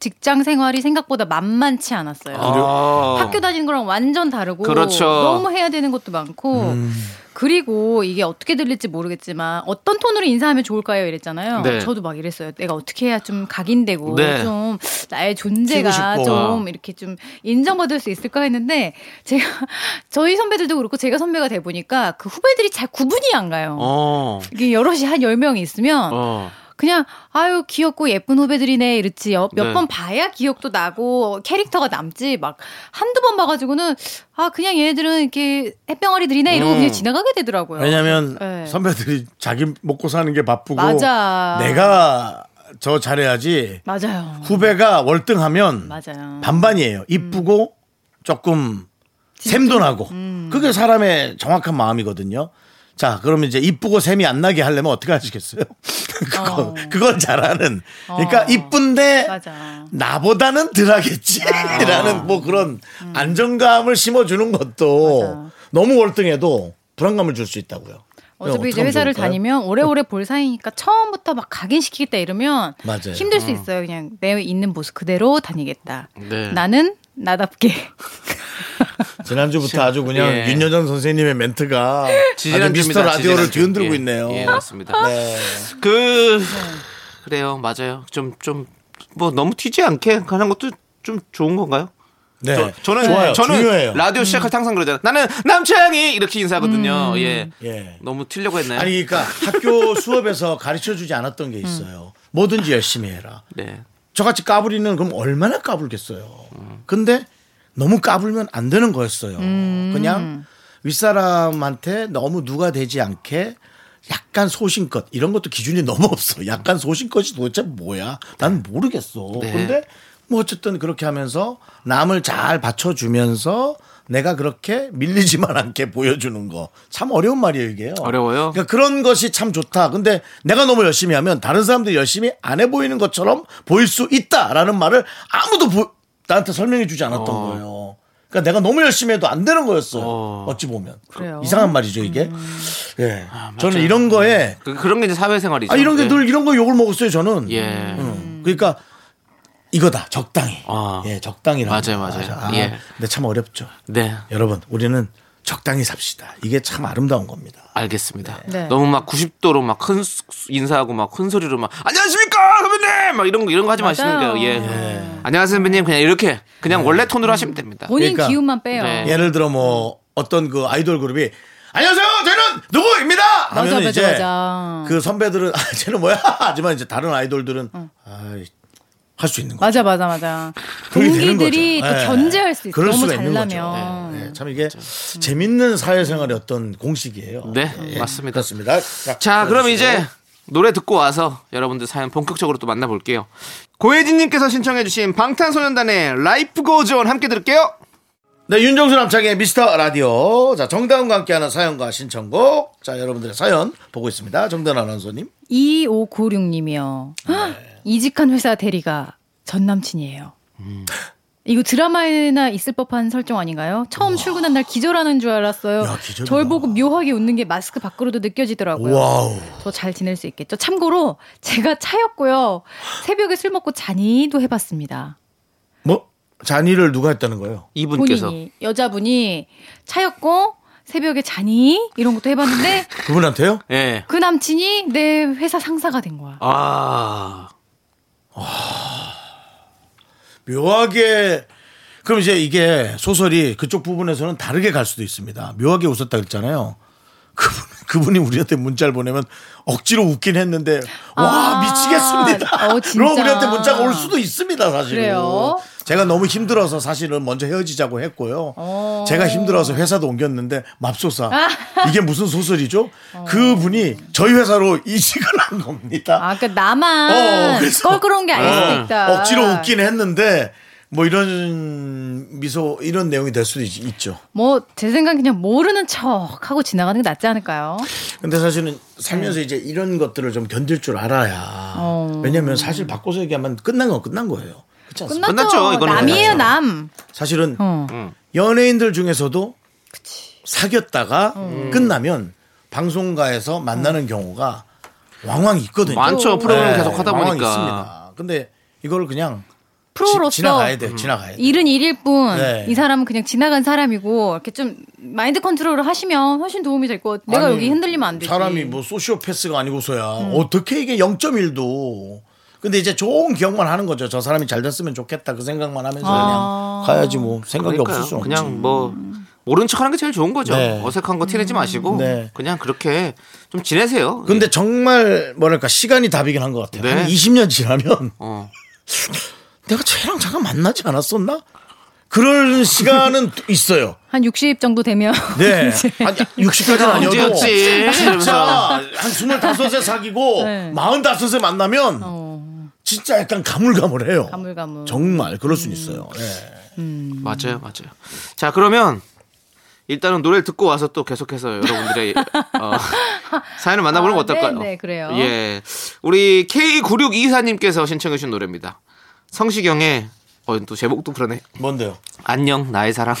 직장 생활이 생각보다 만만치 않았어요. 아. 학교 다니는 거랑 완전 다르고 그렇죠. 너무 해야 되는 것도 많고 음. 그리고 이게 어떻게 들릴지 모르겠지만 어떤 톤으로 인사하면 좋을까요? 이랬잖아요. 네. 저도 막 이랬어요. 내가 어떻게 해야 좀 각인되고 네. 좀 나의 존재가. 좀 이렇게 좀 인정받을 수 있을까 했는데 제가 (laughs) 저희 선배들도 그렇고 제가 선배가 돼 보니까 그 후배들이 잘 구분이 안 가요. 어. 이게 여럿이 한 10명이 있으면 어. 그냥 아유 귀엽고 예쁜 후배들이네 이렇지 몇 네. 번 봐야 기억도 나고 캐릭터가 남지 막 한두 번 봐가지고는 아 그냥 얘네들은 이렇게 햇병아리들이네 이러고 음. 그냥 지나가게 되더라고요. 왜냐면 네. 선배들이 자기 먹고 사는 게 바쁘고 맞아. 내가 저 잘해야지 맞아요. 후배가 월등하면 맞아요. 반반이에요. 이쁘고 조금 샘도 나고 음. 그게 사람의 정확한 마음이거든요. 자, 그러면 이제 이쁘고 샘이 안 나게 하려면 어떻게 하시겠어요? (laughs) 그거, 어. 그걸 잘하는. 그러니까 어. 이쁜데 맞아. 나보다는 덜하겠지. (laughs) 라는 뭐 그런 안정감을 심어주는 것도 맞아. 너무 월등해도 불안감을 줄 수 있다고요. 어차피 이제 회사를 좋을까요? 다니면 오래오래 볼 사이니까 처음부터 막 각인시키겠다 이러면 맞아요. 힘들 수 있어요. 그냥 내 있는 모습 그대로 다니겠다. 네. 나는 나답게. (laughs) (laughs) 지난주부터 아주 그냥 예. 윤여정 선생님의 멘트가 지지난주입니다, 미스터 라디오를. 뒤흔들고 예. 있네요. 예, 맞습니다. 네. 그 그래요, 맞아요. 좀 좀 뭐 너무 튀지 않게 하는 것도 좀 좋은 건가요? 네. 저, 는 좋아요. 저는 중요해요. 라디오 시작할 때 항상 그러잖아요. 나는 남창이 이렇게 인사하거든요. 예. 예. 너무 튀려고 했나요? 아니 그러니까 학교 (laughs) 수업에서 가르쳐 주지 않았던 게 있어요. 뭐든지 열심히 해라. 네. 저같이 까불이는 그럼 얼마나 까불겠어요. 근데 너무 까불면 안 되는 거였어요. 그냥 윗사람한테 너무 누가 되지 않게 약간 소신껏 이런 것도 기준이 (laughs) 너무 없어. 약간 소신껏이 도대체 뭐야? 난 모르겠어. 네. 근데 뭐 어쨌든 그렇게 하면서 남을 잘 받쳐주면서 내가 그렇게 밀리지만 않게 보여주는 거 참 어려운 말이에요 이게요. 어려워요? 그러니까 그런 것이 참 좋다. 근데 내가 너무 열심히 하면 다른 사람들이 열심히 안 해 보이는 것처럼 보일 수 있다라는 말을 아무도 보- 나한테 설명해 주지 않았던 거예요. 그러니까 내가 너무 열심히 해도 안 되는 거였어요. 어. 어. 찌 보면. 그래요? 이상한 말이죠, 이게. 예. 저는 이런 거에 그, 그런 게 이제 사회생활이죠. 아, 이런 게 예. 늘 이런 거 욕을 먹었어요, 저는. 예. 음. 그러니까 이거다. 적당히. 아. 예, 적당히라. 맞아요, 맞아요. 아, 예. 근데 참 어렵죠. 네. 여러분, 우리는 적당히 삽시다. 이게 참 아름다운 겁니다. 알겠습니다. 네. 너무 막 90도로 막 큰 인사하고 막 큰 소리로 막 안녕하십니까 선배님 막 이런 거 이런 거 하지 마시는. 거예요. 예. 안녕하세요 선배님 그냥 이렇게 그냥 원래 톤으로 하시면 됩니다. 본인 그러니까- 기운만 빼요. 네. 예를 들어 뭐 어떤 그 아이돌 그룹이 안녕하세요 저는 누구입니다 하면 맞아, 맞아, 이제 맞아. 그 선배들은 아 쟤는 뭐야 (laughs) 하지만 이제 다른 아이돌들은 할 수 있는 거 맞아, 맞아, (laughs) 맞아. 동기들이. 또 예. 견제할 수 있어. 그럴 너무. 잘나면. 예, 예. 참 이게 재밌는 사회생활의 어떤 공식이에요. 네, 예, 맞습니다. 그렇습니다. 자, 그럼 들어주시고. 이제 노래 듣고 와서 여러분들 사연 본격적으로 또 만나볼게요. 고혜진님께서 신청해주신 방탄소년단의 Life Goes On 함께 들을게요. 네, 윤정수 남창희의 미스터 라디오. 자, 정다은과 함께하는 사연과 신청곡. 자, 여러분들의 사연 보고 있습니다. 정다은 아나운서님. 2596님이요. 네. 이직한 회사 대리가 전 남친이에요. 이거 드라마에나 있을 법한 설정 아닌가요? 처음 출근한 날 기절하는 줄 알았어요. 야. 절 보고 묘하게 웃는 게 마스크 밖으로도 느껴지더라고요. wow. 저 잘 지낼 수 있겠죠. 참고로 제가 차였고요. 새벽에 술 먹고 자니도 해봤습니다. 뭐, 자니를 누가 했다는 거예요? 이분께서. 본인이 여자분이 차였고 새벽에 자니 이런 것도 해봤는데 (laughs) 그분한테요? 예. 그 남친이 내 회사 상사가 된 거야. 아, 묘하게 그럼 이제 이게 소설이 그쪽 부분에서는 다르게 갈 수도 있습니다. 묘하게 웃었다 그랬잖아요. 그분 (laughs) 그분이 우리한테 문자를 보내면 억지로 웃긴 했는데 와 아, 미치겠습니다. 어. (laughs) 그럼 우리한테 문자가 올 수도 있습니다, 사실은. 그래요? 제가 너무 힘들어서 사실은 먼저 헤어지자고 했고요. 어. 제가 힘들어서 회사도 옮겼는데 맙소사 아. 이게 무슨 소설이죠? 그분이 저희 회사로 (laughs) 이직을 한 겁니다. 아, 그러니까 나만 어, 껄끄러운 게 아닐 수도 있다. 억지로 웃긴 했는데 뭐 이런 미소 이런 내용이 될 수도 있, 죠 뭐 제 생각 은 그냥 모르는 척 하고 지나가는 게 낫지 않을까요? 근데 사실은 살면서 이제 이런 것들을 좀 견딜 줄 알아야. 네. 어. 왜냐면 사실 바꿔서 얘기하면 끝난 건 끝난 거예요. 끝났죠. 끝났죠, 이거는. 남이에요. 남. 사실은 어. 연예인들 중에서도 사귀었다가 음. 끝나면 방송가에서 만나는 경우가 왕왕 있거든요. 많죠. 프로그램 네, 계속 하다 보니까. 있습니다. 근데 이걸 그냥 프로로서 지, 지나가야 돼. 지나가야 돼. 일은 일일 뿐. 네. 이 사람은 그냥 지나간 사람이고 이렇게 좀 마인드 컨트롤을 하시면 훨씬 도움이 될것 같아. 내가 아니, 여기 흔들리면 안 되지. 사람이 뭐 소시오패스가 아니고서야 어떻게 이게 0.1도. 근데 이제 좋은 기억만 하는 거죠. 저 사람이 잘 됐으면 좋겠다 그 생각만 하면서 아. 그냥 가야지 뭐 생각이 그러니까요. 없을 수 없지. 그냥 뭐 모른 척하는 게 제일 좋은 거죠. 네. 어색한 거 티내지 마시고 네. 그냥 그렇게 좀 지내세요. 근데 정말 뭐랄까 시간이 답이긴 한 것 같아요. 네. 한 20년 지나면 어. (laughs) 내가 쟤랑 잠깐 만나지 않았었나? 그럴 시간은 또 있어요. 한 60 정도 되면 (laughs) 네. (laughs) 아니, 60까지는 아니어도 언제였지? 진짜 한 25에 사귀고 네. 45에 만나면 어, 진짜 약간 가물가물해요. 가물가물. 정말 그럴 수 있어요. 네. 맞아요, 맞아요. 자, 그러면 일단은 노래를 듣고 와서 또 계속해서 여러분들의 어, (laughs) 사연을 만나보는 거 아, 어떨까요? 네, 네, 그래요. 예. 우리 K9624님께서 신청해주신 노래입니다. 성시경의, 어, 또 제목도 그러네. 뭔데요? 안녕, 나의 사랑.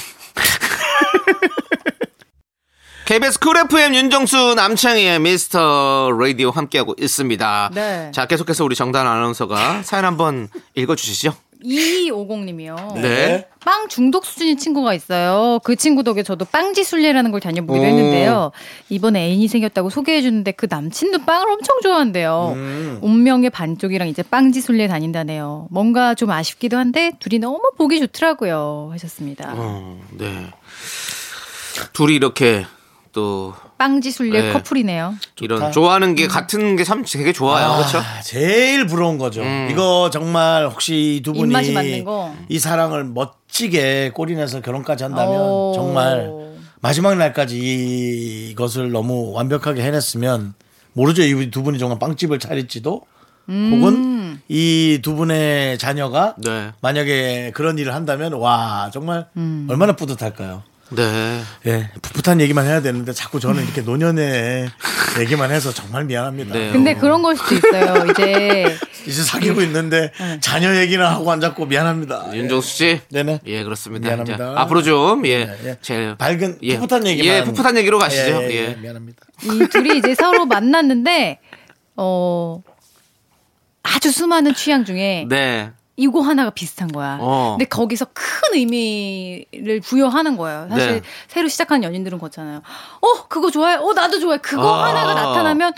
KBS 쿨 FM 윤정수 남창희의 미스터 라디오 함께하고 있습니다. 네. 자, 계속해서 우리 정다은 아나운서가 사연 한번 읽어주시죠. 2250님이요. 네. 빵 중독 수준인 친구가 있어요. 그 친구 덕에 저도 빵지순례라는 걸 다녀보기도 오. 했는데요. 이번에 애인이 생겼다고 소개해주는데 그 남친도 빵을 엄청 좋아한대요. 음. 운명의 반쪽이랑 이제 빵지순례 다닌다네요. 뭔가 좀 아쉽기도 한데 둘이 너무 보기 좋더라고요. 하셨습니다. 어, 네. 둘이 이렇게 또 빵지순례 네. 커플이네요. 이런 좋아하는 게 같은 게 참 되게 좋아요. 그렇죠? 아, 제일 부러운 거죠. 음. 이거 정말 혹시 이두 분이 입맛이 맞는 거. 이 사랑을 멋지게 꼬리내서 결혼까지 한다면 오. 정말 마지막 날까지 이것을 너무 완벽하게 해냈으면 모르죠. 이 두 분이 정말 빵집을 차릴지도 음. 혹은 이 두 분의 자녀가 네. 만약에 그런 일을 한다면 와 정말 음. 얼마나 뿌듯할까요? 네. 예, 풋풋한 얘기만 해야 되는데 자꾸 저는 이렇게 노년의 (laughs) 얘기만 해서 정말 미안합니다. 네. 근데 그런 걸 수도 있어요. 이제 (laughs) 이제 사귀고 있는데 자녀 얘기나 하고 앉았고 미안합니다. 네. 윤정수 씨. 네네. 예, 그렇습니다. 미안합니다. 이제 앞으로 좀, 예. 예, 예. 제일 밝은 예. 풋풋한 얘기만. 예, 풋풋한 얘기로 가시죠. 예, 예, 예. 예, 미안합니다. 이 둘이 이제 서로 만났는데 어 아주 수많은 취향 중에 네. 이거 하나가 비슷한 거야. 어. 근데 거기서 큰 의미를 부여하는 거예요. 사실 네. 새로 시작하는 연인들은 그렇잖아요. 어, 그거 좋아해? 어, 나도 좋아해. 그거 아. 하나가 나타나면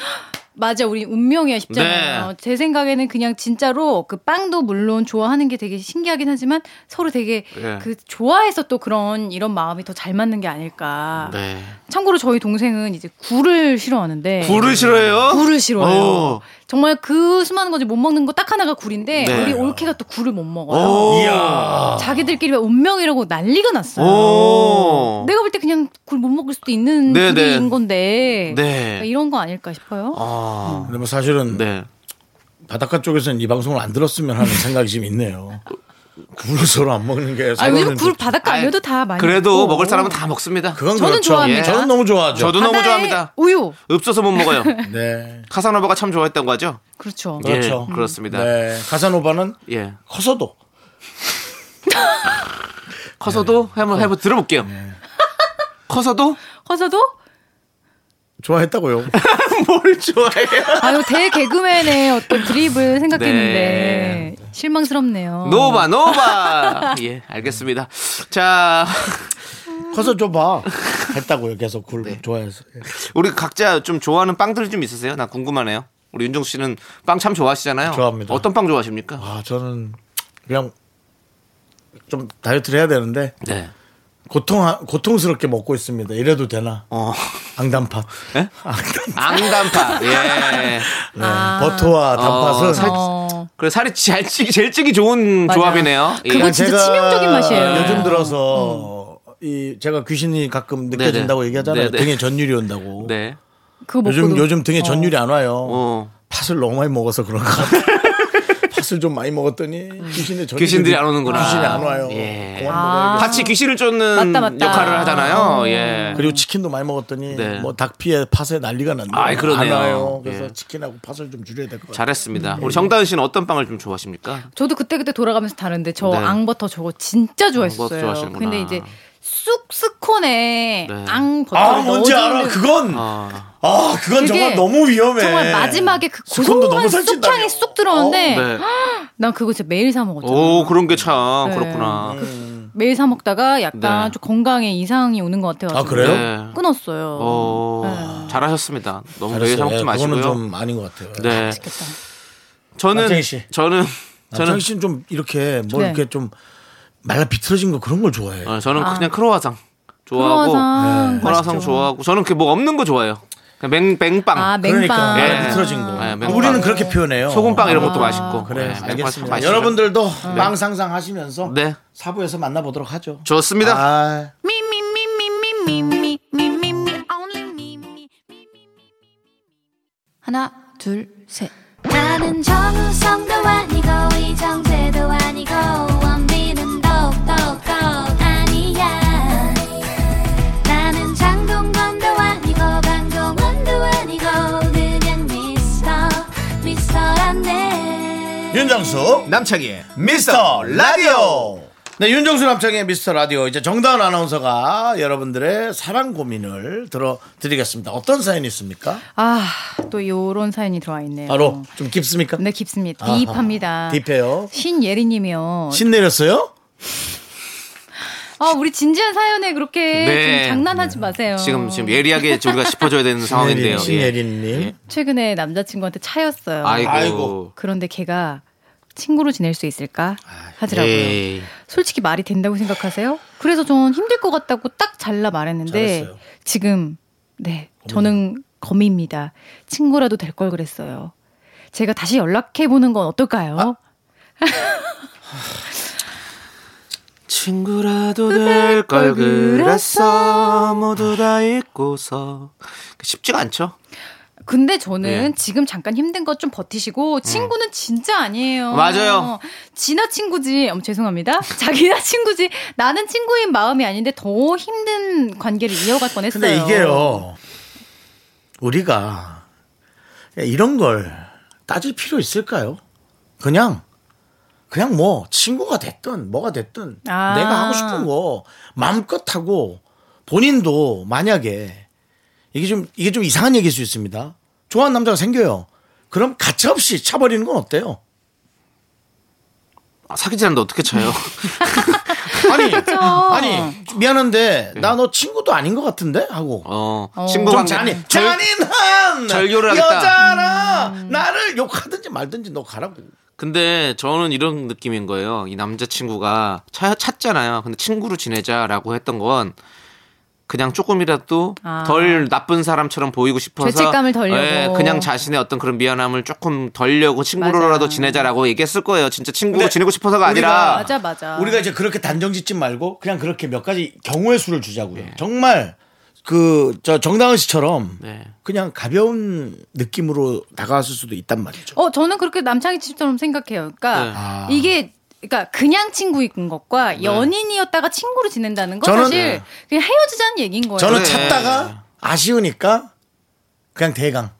맞아, 우리 운명이야 싶잖아요. 네. 제 생각에는 그냥 진짜로 그 빵도 물론 좋아하는 게 되게 신기하긴 하지만 서로 되게 네. 그 좋아해서 또 그런 이런 마음이 더 잘 맞는 게 아닐까. 네. 참고로 저희 동생은 이제 굴을 싫어하는데 굴을 싫어해요? 굴을 싫어해요. 오. 정말 그 수많은 거지 못 먹는 거 딱 하나가 굴인데 네. 우리 올케가 또 굴을 못 먹어요. 오. 이야. 자기들끼리 막 운명이라고 난리가 났어요. 오. 내가 볼 때 그냥 굴 못 먹을 수도 있는 네, 굴인 네. 건데 네. 이런 거 아닐까 싶어요. 아. 근데 뭐 사실은 네. 바닷가 쪽에서는 이 방송을 안 들었으면 하는 생각이 좀 있네요. 굴을 서로 안 먹는 게 아, 요즘 서로는 굴 좀- 바닷가 아니어도 다 많이 그래도 먹고. 먹을 사람은 다 먹습니다. 그건 저는 그렇죠. 좋아합니다. 저는 너무 좋아하죠. 저도 너무 좋아합니다. 우유. 없어서 못 먹어요. (laughs) 네. 카사노바가 참 좋아했던 거죠? 그렇죠. 그렇죠. 예, 그렇습니다. 네. 가사노바는 예. 커서도 (laughs) 커서도 네. 한번 해보 들어볼게요. 커서도 커서도 좋아했다고요. (laughs) 뭘 좋아해요? 아유 대개그맨의 어떤 드립을 생각했는데 네. 실망스럽네요. 노바 노바. 예, 알겠습니다. 자, 커서 줘봐. 했다고요. 계속 굴 네. 좋아해서. 예. 우리 각자 좀 좋아하는 빵들 좀 있으세요? 나 궁금하네요. 우리 윤정수 씨는 빵 참 좋아하시잖아요. 좋아합니다. 어떤 빵 좋아하십니까? 아 저는 그냥 좀 다이어트를 해야 되는데 네. 고통 고통스럽게 먹고 있습니다. 이래도 되나? 어. 앙단파. 예? 앙단파. 앙단파. 예. 네. 아. 버터와 단팥은 어, 살- 어. 그래 살이 잘 찌기 제일 찌기 좋은 맞아. 조합이네요. 예. 그거 진짜 치명적인 맛이에요. 요즘 들어서 이 제가 귀신이 가끔 느껴진다고 네네. 얘기하잖아요. 네네. 등에 전율이 온다고. 네. 요즘 요즘 등에 전율이 안 와요. 어. 팥을 너무 많이 먹어서 그런 것 같아요. (laughs) 팥을 좀 많이 먹었더니 귀신의 전율이 귀신들이 안 오는구나. 귀신이 안 와요. 예. 아. 같이 귀신을 쫓는 맞다, 맞다. 역할을 하잖아요. 어. 예. 그리고 치킨도 많이 먹었더니 네. 뭐 닭피에 팥에 난리가 났네요. 아이, 그러네요. 안 와요. 그래서 예. 치킨하고 팥을 좀 줄여야 될 것 같아요. 잘했습니다. 우리 정다은 씨는 어떤 빵을 좀 좋아하십니까? 저도 그때그때 돌아가면서 다른데 저 네. 앙버터 저거 진짜 앙버터 좋아했어요. 좋아하시는구나. 근데 이제 쑥 스콘에 네. 앙버터를 아 뭔지 알아. 그건 아. 아 그건 정말 너무 위험해. 정말 마지막에 그 스콘도 고소한. 쑥향이 쑥 들어오는데 네. 난 그거 진짜 매일 사 먹었잖아. 오, 그런 게 참 네. 그렇구나. 매일 사 먹다가 약간 네. 좀 건강에 이상이 오는 것 같아요. 아, 그래요? 네. 끊었어요. 어, 네. 잘하셨습니다. 너무 잘했어요. 매일 사 먹지 예, 마시고요. 그거는 좀 아닌 것 같아요. 네. 맛있겠다. 저는 남창희 씨. 저는 저는 저는 씨는 좀 이렇게 뭐 네. 이렇게 좀 말라 비틀어진 거 그런 걸 좋아해. 어, 저는 아. 그냥 크로와상 좋아하고 크로와상 크로와상 맛있죠. 좋아하고 저는 그뭐 없는 거 좋아해요. 맹, 맹빵. 아, 맹빵. 그러니까. 예. 틀어진 거. 예, 우리는 그렇게 표현해요. 소금빵 이런 것도 맛있고. 그래, 예, 알겠습니다. 여러분들도 빵 상상하시면서 네. 사부에서 만나보도록 하죠. 좋습니다. 아. 하나, 둘, 셋. 나는 정우성도 아니고 이정재도 아니고 윤정수 남창희의 미스터 라디오. 네, 윤정수 남창의 미스터 라디오. 이제 정다은 아나운서가 여러분들의 사랑 고민을 들어드리겠습니다. 어떤 사연이 있습니까? 아, 또 요런 사연이 들어와 있네요. 바로 좀 깊습니까? 네, 깊습니다. 아하, 딥합니다. 딥해요. 신예리 님이요. 신 내렸어요? 아, 우리 진지한 사연에 그렇게 네. 좀 장난하지 마세요. 지금 지금 예리하게 우리가 짚어줘야 되는 상황인데요. 신예린님. 예. 최근에 남자친구한테 차였어요. 아이고. 아이고. 그런데 걔가 친구로 지낼 수 있을까 하더라고요. 에이. 솔직히 말이 된다고 생각하세요? 그래서 전 힘들 것 같다고 딱 잘라 말했는데 잘했어요. 지금 네 저는 거미입니다. 친구라도 될 걸 그랬어요. 제가 다시 연락해 보는 건 어떨까요? (laughs) 친구라도 될 걸 그랬어 모두 다 잊고서 쉽지가 않죠. 근데 저는 예. 지금 잠깐 힘든 것 좀 버티시고 친구는 진짜 아니에요. 맞아요. 지나 친구지. 어머, 죄송합니다. (laughs) 자기나 친구지. 나는 친구인 마음이 아닌데 더 힘든 관계를 이어갈 뻔했어요. 근데 이게요, 우리가 이런 걸 따질 필요 있을까요? 그냥, 그냥 뭐, 친구가 됐든, 뭐가 됐든, 아. 내가 하고 싶은 거 마음껏 하고, 본인도 만약에, 이게 좀, 이게 좀 이상한 얘기일 수 있습니다. 좋아하는 남자가 생겨요. 그럼 가차없이 차버리는 건 어때요? 아, 사귀지 않는데 어떻게 쳐요? (laughs) 아니, 아니, 미안한데, 나 너 친구도 아닌 것 같은데? 하고. 어, 어. 친구 좀 잔인, 절- 잔인한 절교를 하겠다. 여자라 음. 나를 욕하든지 말든지 너 가라고. 근데 저는 이런 느낌인 거예요. 이 남자친구가 차, 찾잖아요. 근데 친구로 지내자라고 했던 건 그냥 조금이라도 아. 덜 나쁜 사람처럼 보이고 싶어서 죄책감을 덜려고. 예, 그냥 자신의 어떤 그런 미안함을 조금 덜려고 친구로라도 맞아. 지내자라고 얘기했을 거예요. 진짜 친구로 근데 지내고 싶어서가 우리가- 아니라 맞아 맞아. 우리가 이제 그렇게 단정 짓지 말고 그냥 그렇게 몇 가지 경우의 수를 주자고요. 네. 정말 그 저 정다은 씨처럼 네. 그냥 가벼운 느낌으로 다가왔을 수도 있단 말이죠. 어 저는 그렇게 남창희 씨처럼 생각해요. 그러니까 네. 아. 이게 그러니까 그냥 친구인 것과 연인이었다가 친구로 지낸다는 건 저는- 사실 네. 그냥 헤어지자는 얘기인 거예요. 저는 그래. 찾다가 아쉬우니까 그냥 대강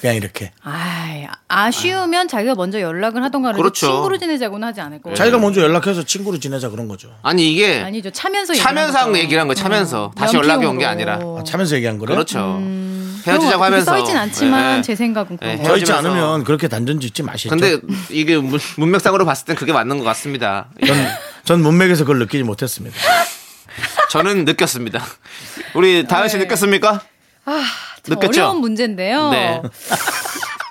그냥 이렇게 아이, 아쉬우면 자기가 먼저 연락을 하던가 그렇죠. 친구로 지내자고는 하지 않을 거예요. 자기가 먼저 연락해서 친구로 지내자 그런 거죠. 아니 이게 아니죠. 차면서 차면서 얘기하는 얘기를 한 거예요. 차면서 다시 연락이 온게 아니라 아, 차면서 얘기한 거래요? 그렇죠. 그런 헤어지자고 거 하면서 써있진 않지만 예. 제 생각은 그런 예, 거. 저 있지 헤어지면서. 않으면 그렇게 단정 짓지 마시죠. 근데 이게 문- 문맥상으로 봤을 땐 그게 맞는 것 같습니다. 전, 전 문맥에서 그걸 느끼지 못했습니다. 저는 느꼈습니다. 우리 다은 씨 네. 느꼈습니까? 참 느꼈죠? 어려운 문제인데요. 네.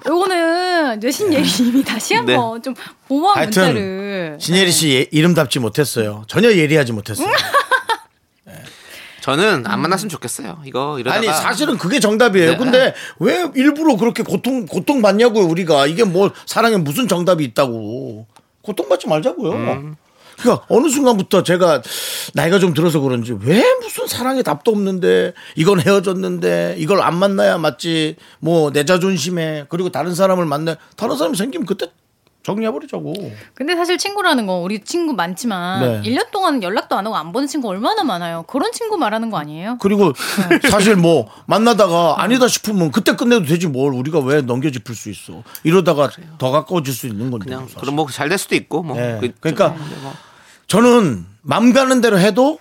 요거는 뇌신 예리님이 다시 네. 한번 좀 보모한 하여튼 문제를 신예리 씨 예- 이름답지 못했어요. 전혀 예리하지 못했어요. (laughs) 저는 안 만났으면 좋겠어요. 이거 이러다가 아니 사실은 그게 정답이에요. 네. 근데 왜 일부러 그렇게 고통 고통 받냐고요 우리가 이게 뭐 사랑에 무슨 정답이 있다고 고통 받지 말자고요. 음. 그러니까 어느 순간부터 제가 나이가 좀 들어서 그런지 왜 무슨 사랑에 답도 없는데 이건 헤어졌는데 이걸 안 만나야 맞지 뭐 내 자존심에 그리고 다른 사람을 만나 다른 사람이 생기면 그때 정리해버리자고. 근데 사실 친구라는 거 우리 친구 많지만 네. 1년 동안 연락도 안 하고 안 보는 친구 얼마나 많아요. 그런 친구 말하는 거 아니에요? 그리고 사실 뭐 (laughs) 만나다가 아니다 싶으면 그때 끝내도 되지 뭘 우리가 왜 넘겨 짚을 수 있어. 이러다가 더 가까워질 수 있는 건데. 그냥 사실. 그럼 뭐 잘 될 수도 있고 뭐 예. 그- 그러니까 저는 맘 가는 대로 해도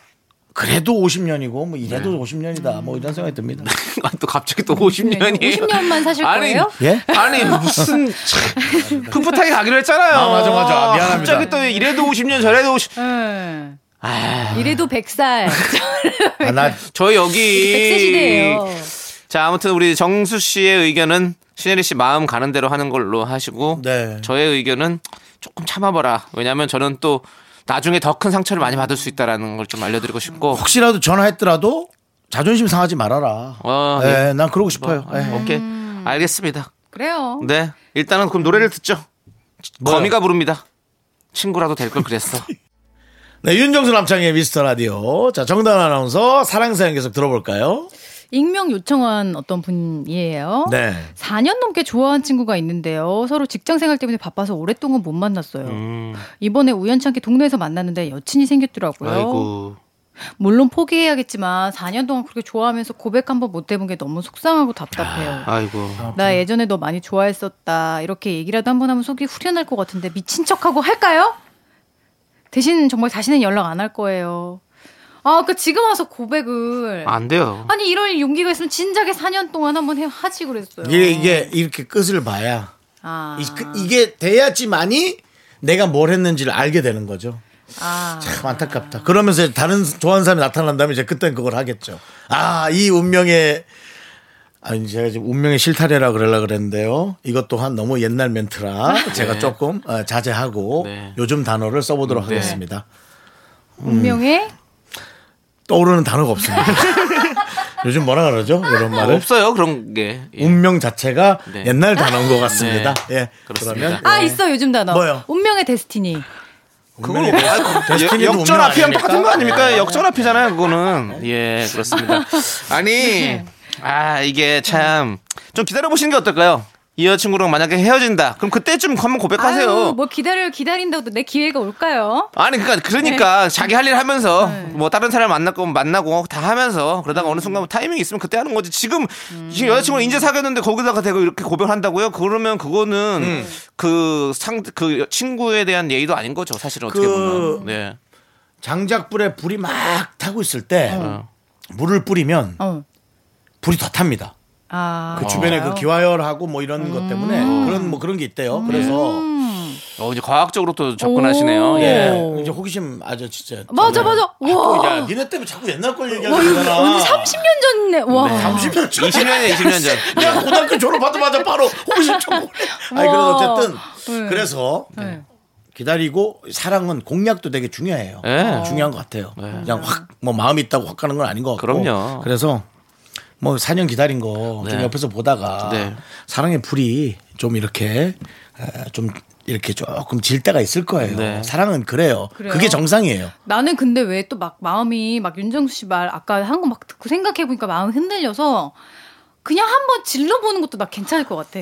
그래도 50년이고 뭐 이래도 50년이다 뭐 이런 생각이 듭니다. (laughs) 아, 또 갑자기 또 50년이 50년만 사실 아니, 거예요? 예? 아니 무슨 (laughs) 참, 풋풋하게 가기로 했잖아요. 아, 맞아, 맞아. 미안합니다. 갑자기 또 이래도 50년 저래도 50. 네. 아, 이래도 100살. (laughs) 아, 나 저 여기 100세 시대예요. 자 아무튼 우리 정수 씨의 의견은 신혜리 씨 마음 가는 대로 하는 걸로 하시고 네. 저의 의견은 조금 참아봐라. 왜냐하면 저는 또 나중에 더 큰 상처를 많이 받을 수 있다라는 걸 좀 알려드리고 싶고. 혹시라도 전화했더라도 자존심 상하지 말아라. 어, 예, 난 그러고 싶어요. 예. 오케이 알겠습니다. 그래요. 네 일단은 그럼 노래를 듣죠. 뭐요? 거미가 부릅니다. 친구라도 될 걸 그랬어. (laughs) 네, 윤정수 남창의 미스터 라디오. 자, 정단 아나운서 사랑사연 계속 들어볼까요? 익명 요청한 어떤 분이에요. 네. 4년 넘게 좋아한 친구가 있는데요. 서로 직장 생활 때문에 바빠서 오랫동안 못 만났어요. 음, 이번에 우연찮게 동네에서 만났는데 여친이 생겼더라고요. 아이고. 물론 포기해야겠지만 4년 동안 그렇게 좋아하면서 고백 한 번 못 해본 게 너무 속상하고 답답해요. 아 이고. 나 예전에 너 많이 좋아했었다. 이렇게 얘기라도 한 번 하면 속이 후련할 것 같은데 미친 척하고 할까요? 대신 정말 다시는 연락 안 할 거예요. 아, 그 지금 와서 고백을 안 돼요. 아니 이럴 용기가 있으면 진작에 4년 동안 한번 해 하지 그랬어요. 이게, 이게 이렇게 끝을 봐야 아, 이, 그- 이게 돼야지만이 내가 뭘 했는지를 알게 되는 거죠. 아, 참 안타깝다. 그러면서 다른 좋아하는 사람이 나타난다면 이제 그땐 그걸 하겠죠. 아, 이 운명의 아니 제가 지금 운명의 실타래라 그러려 그랬는데요. 이것 또한 너무 옛날 멘트라 제가 조금 어, 자제하고 네. 요즘 단어를 써보도록 네. 하겠습니다. 운명의 떠오르는 단어가 없습니다. (laughs) 요즘 뭐라 그러죠? 이런 말을 없어요 그런 게. 예. 운명 자체가 네. 옛날 단어인 것 같습니다. 네. 예, 그렇습니다. 그러면 아 있어 요즘 단어. 뭐요? 운명의 데스티니. 그건 역전 앞이랑? 똑같은 거 아닙니까? 역전 앞이잖아요, 그거는. 예, 그렇습니다. (laughs) 아니, 아, 이게 참, 좀 기다려보시는 게 어떨까요? 이 여자친구랑 만약에 헤어진다. 그럼 그때쯤 한번 고백하세요. 아유, 뭐 기다려 기다린다고 내 기회가 올까요? 아니 그러니까 그러니까 자기 할 일 하면서 네. 뭐 다른 사람 만났고 만나고 다 하면서 그러다가 어느 순간 타이밍이 있으면 그때 하는 거지 지금 지금 여자친구랑 이제 사귀었는데 거기다가 대고 이렇게 고백한다고요? 그러면 그거는 그상그 친구에 대한 예의도 아닌 거죠 사실은 어떻게 그- 보면 네 장작불에 불이 막 타고 있을 때 어. 물을 뿌리면 어. 불이 더 탑니다. 아. 그 주변에 그 기화열하고 뭐 이런 것 때문에 그런 뭐 그런 게 있대요. 그래서 어, 이제 과학적으로 또 접근하시네요 오. 예. 예, 이제 호기심 아주 진짜. 맞아, 맞아. 와. 야, 니네 때문에 자꾸 옛날 걸 와, 거잖아. 언니 30년 전네. 와. 30년 전. 20년이야 20년 전 (laughs) 내가 고등학교 졸업하자마자 바로 호기심 좀. 아니 그래서 어쨌든 네. 그래서 네. 기다리고 사랑은 공략도 되게 중요해요. 네. 중요한 것 같아요. 그냥 확 뭐 마음이 있다고 확 가는 건 아닌 것 같고. 그럼요. 그래서 뭐 4년 기다린 거좀 네. 옆에서 보다가 네. 사랑의 불이 좀 이렇게 에, 좀 이렇게 조금 질 때가 있을 거예요. 네. 사랑은 그래요. 그래요? 그게 정상이에요. 나는 근데 왜 또 막 마음이 막 윤정수 씨 말 아까 한 거 막 듣고 생각해 보니까 마음이 흔들려서 그냥 한번 질러보는 것도 나 괜찮을 것 같아.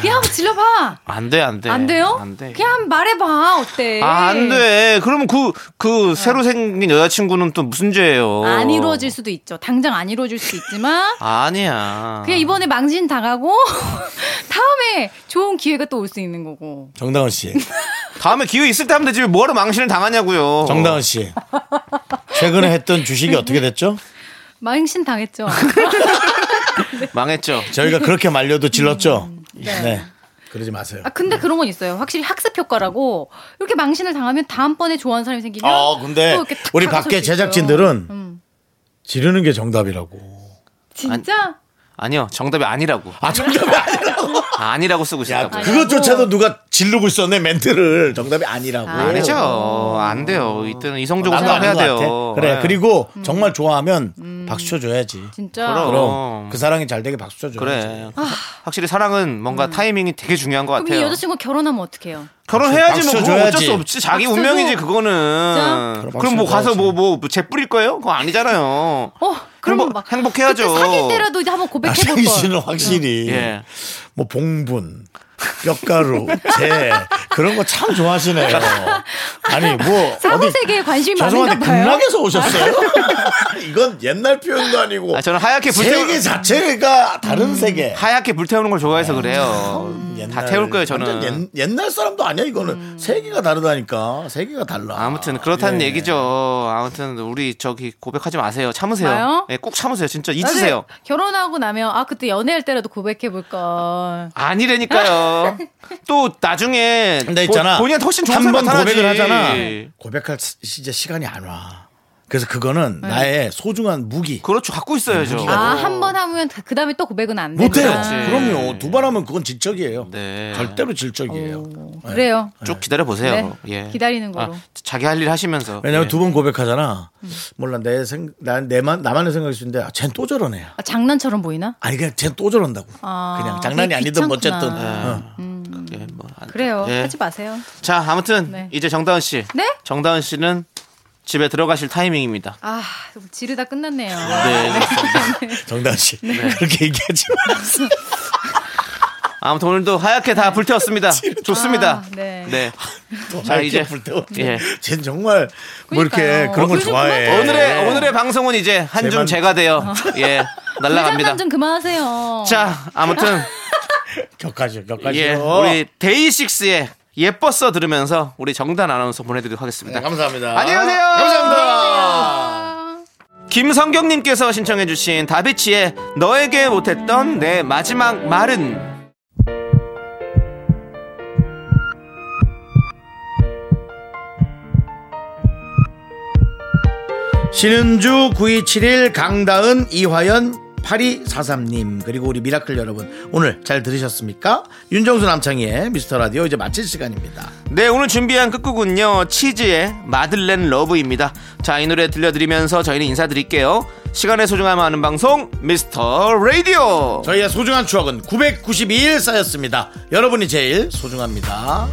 그냥 한번 질러봐. 안 돼, 안 돼. 안 돼요? 안 돼. 그냥 한번 말해봐. 어때? 아, 안 돼. 그러면 그, 그, 새로 생긴 여자친구는 또 무슨 죄예요? 안 이루어질 수도 있죠. 당장 안 이루어질 수도 있지만 (laughs) 아니야. 그냥 이번에 망신 당하고 (laughs) 다음에 좋은 기회가 또 올 수 있는 거고. 정다은 씨. (laughs) 다음에 기회 있을 때 하면 되지. 왜 뭐하러 망신을 당하냐고요. 정다은 씨. 최근에 했던 주식이 어떻게 됐죠? 망신 당했죠. 망했죠. 저희가 그렇게 말려도 질렀죠? 네. 네. 그러지 마세요. 아 근데 그런 건 있어요. 확실히 학습 효과라고 이렇게 망신을 당하면 다음번에 좋아하는 사람이 생기면 아, 근데 또 이렇게 탁 우리 밖에. 제작진들은 음. 지르는 게 정답이라고. 진짜 아니요. 정답이 아니라고. 아, 정답이 아니라고. 아니라고 쓰고 야, 있다고. 그것조차도 누가 지르고 있었네, 멘트를. 정답이 아니라고. 아, 아니죠. 안 돼요. 이때는 이성적으로 나도 아닌 생각해야 것 돼요. 같아. 그래. 네. 그리고 음. 정말 좋아하면 박수 쳐줘야지. 진짜 그럼. 그럼 그 사랑이 잘 되게 박수 쳐줘야지. 그래. 확실히 사랑은 뭔가 타이밍이 되게 중요한 것 그럼 이 같아요. 여자친구 결혼하면 어떡해요? 결혼해야지 뭐 그건 어쩔. 수 없지. 자기 박수 운명이지 줘. 그거는. 진짜? 그럼 뭐 가서 줘야지. 뭐뭐 재 뿌릴 거예요? 그거 아니잖아요. 어, 그러면 행복- 막 행복해야죠. 사귈 때라도 이제 한번 고백해 볼 나상희 걸. 씨는 확실히 예. 뭐 봉분, 뼈가루, 재 그런 거 참 좋아하시네요. 아니 뭐 사후 어디 세계에 관심이 많은가 봐요. 극락에서 오셨어요? (laughs) 이건 옛날 표현도 아니고 아, 저는 하얗게 불태우 세계 자체가 다른 세계. 하얗게 불태우는 걸 좋아해서 그래요. 다 태울 거예요, 저는. 음, 옛, 옛날 사람도 아니야 이거는 세계가 다르다니까 세계가 달라. 아무튼 그렇다는 예. 얘기죠. 아무튼 우리 저기 고백하지 마세요. 참으세요. 예, 꼭 참으세요. 진짜 잊으세요. 결혼하고 나면 아 그때 연애할 때라도 고백해 볼 걸. 아니라니까요. (laughs) 또 나중에 근데 보- 있잖아 본인한테 훨씬 좋은 한 사람 나타나지. 고백을 하잖아. 고백할 시- 이제 시간이 안 와. 그래서 그거는 나의 소중한 무기. 그렇죠. 갖고 있어야죠. 아 한 번 하면 그 다음에 또 고백은 안 돼. 못해요. 그럼요. 두 번 하면 그건 질적이에요. 네. 절대로 질적이에요. 그래요. 쭉 기다려 보세요. 네. 예. 기다리는 거로. 자기 할 일 하시면서. 왜냐면 예. 두번 고백하잖아. 몰라 내 생, 난 내만 나만의 생각일 수 있는데 아, 쟤는 또 저러네. 아, 장난처럼 보이나? 아니 그냥 쟤는 또 저런다고. 아, 그냥 장난이 아니든 뭐 귀찮구나. 어쨌든. 어. 그게 뭐 안- 그래요. 예. 하지 마세요. 자, 아무튼 네. 이제 정다은 씨. 네? 정다은 씨는 집에 들어가실 타이밍입니다. 아 지르다 끝났네요. 네, (laughs) 그렇습니다. 정다은 씨 (laughs) 그렇게 얘기하지 마세요. 아무튼 오늘도 하얗게 다 불태웠습니다. (laughs) 좋습니다. 아, 네. 네. 자 이제- 불태웠네. 예. 쟤는 정말 뭐 이렇게 그러니까요. 그런 걸 요즘 좋아해. 오늘의 오늘의 방송은 이제 한줌 제만- 제가 돼요. 예. 날라갑니다. 좀 그만하세요. 자, 아무튼 격하죠, 격하죠. 예, 우리 데이식스의 예뻤어 들으면서 우리 정다은 아나운서 보내드리도록 하겠습니다. 네, 감사합니다. 안녕히 가세요. 감사합니다. 김성경님께서 신청해주신 다비치의 너에게 못했던 내 마지막 말은 신은주 9271 강다은 이화연 8243님 그리고 우리 미라클 여러분 오늘 잘 들으셨습니까? 윤정수 남창희의 미스터라디오 이제 마칠 시간입니다. 네 오늘 준비한 끝곡은요 치즈의 마들렌 러브입니다. 자 이 노래 들려드리면서 저희는 인사드릴게요. 시간의 소중함 아는 방송 미스터 라디오. 저희의 소중한 추억은 992일 쌓였습니다. 여러분이 제일 소중합니다.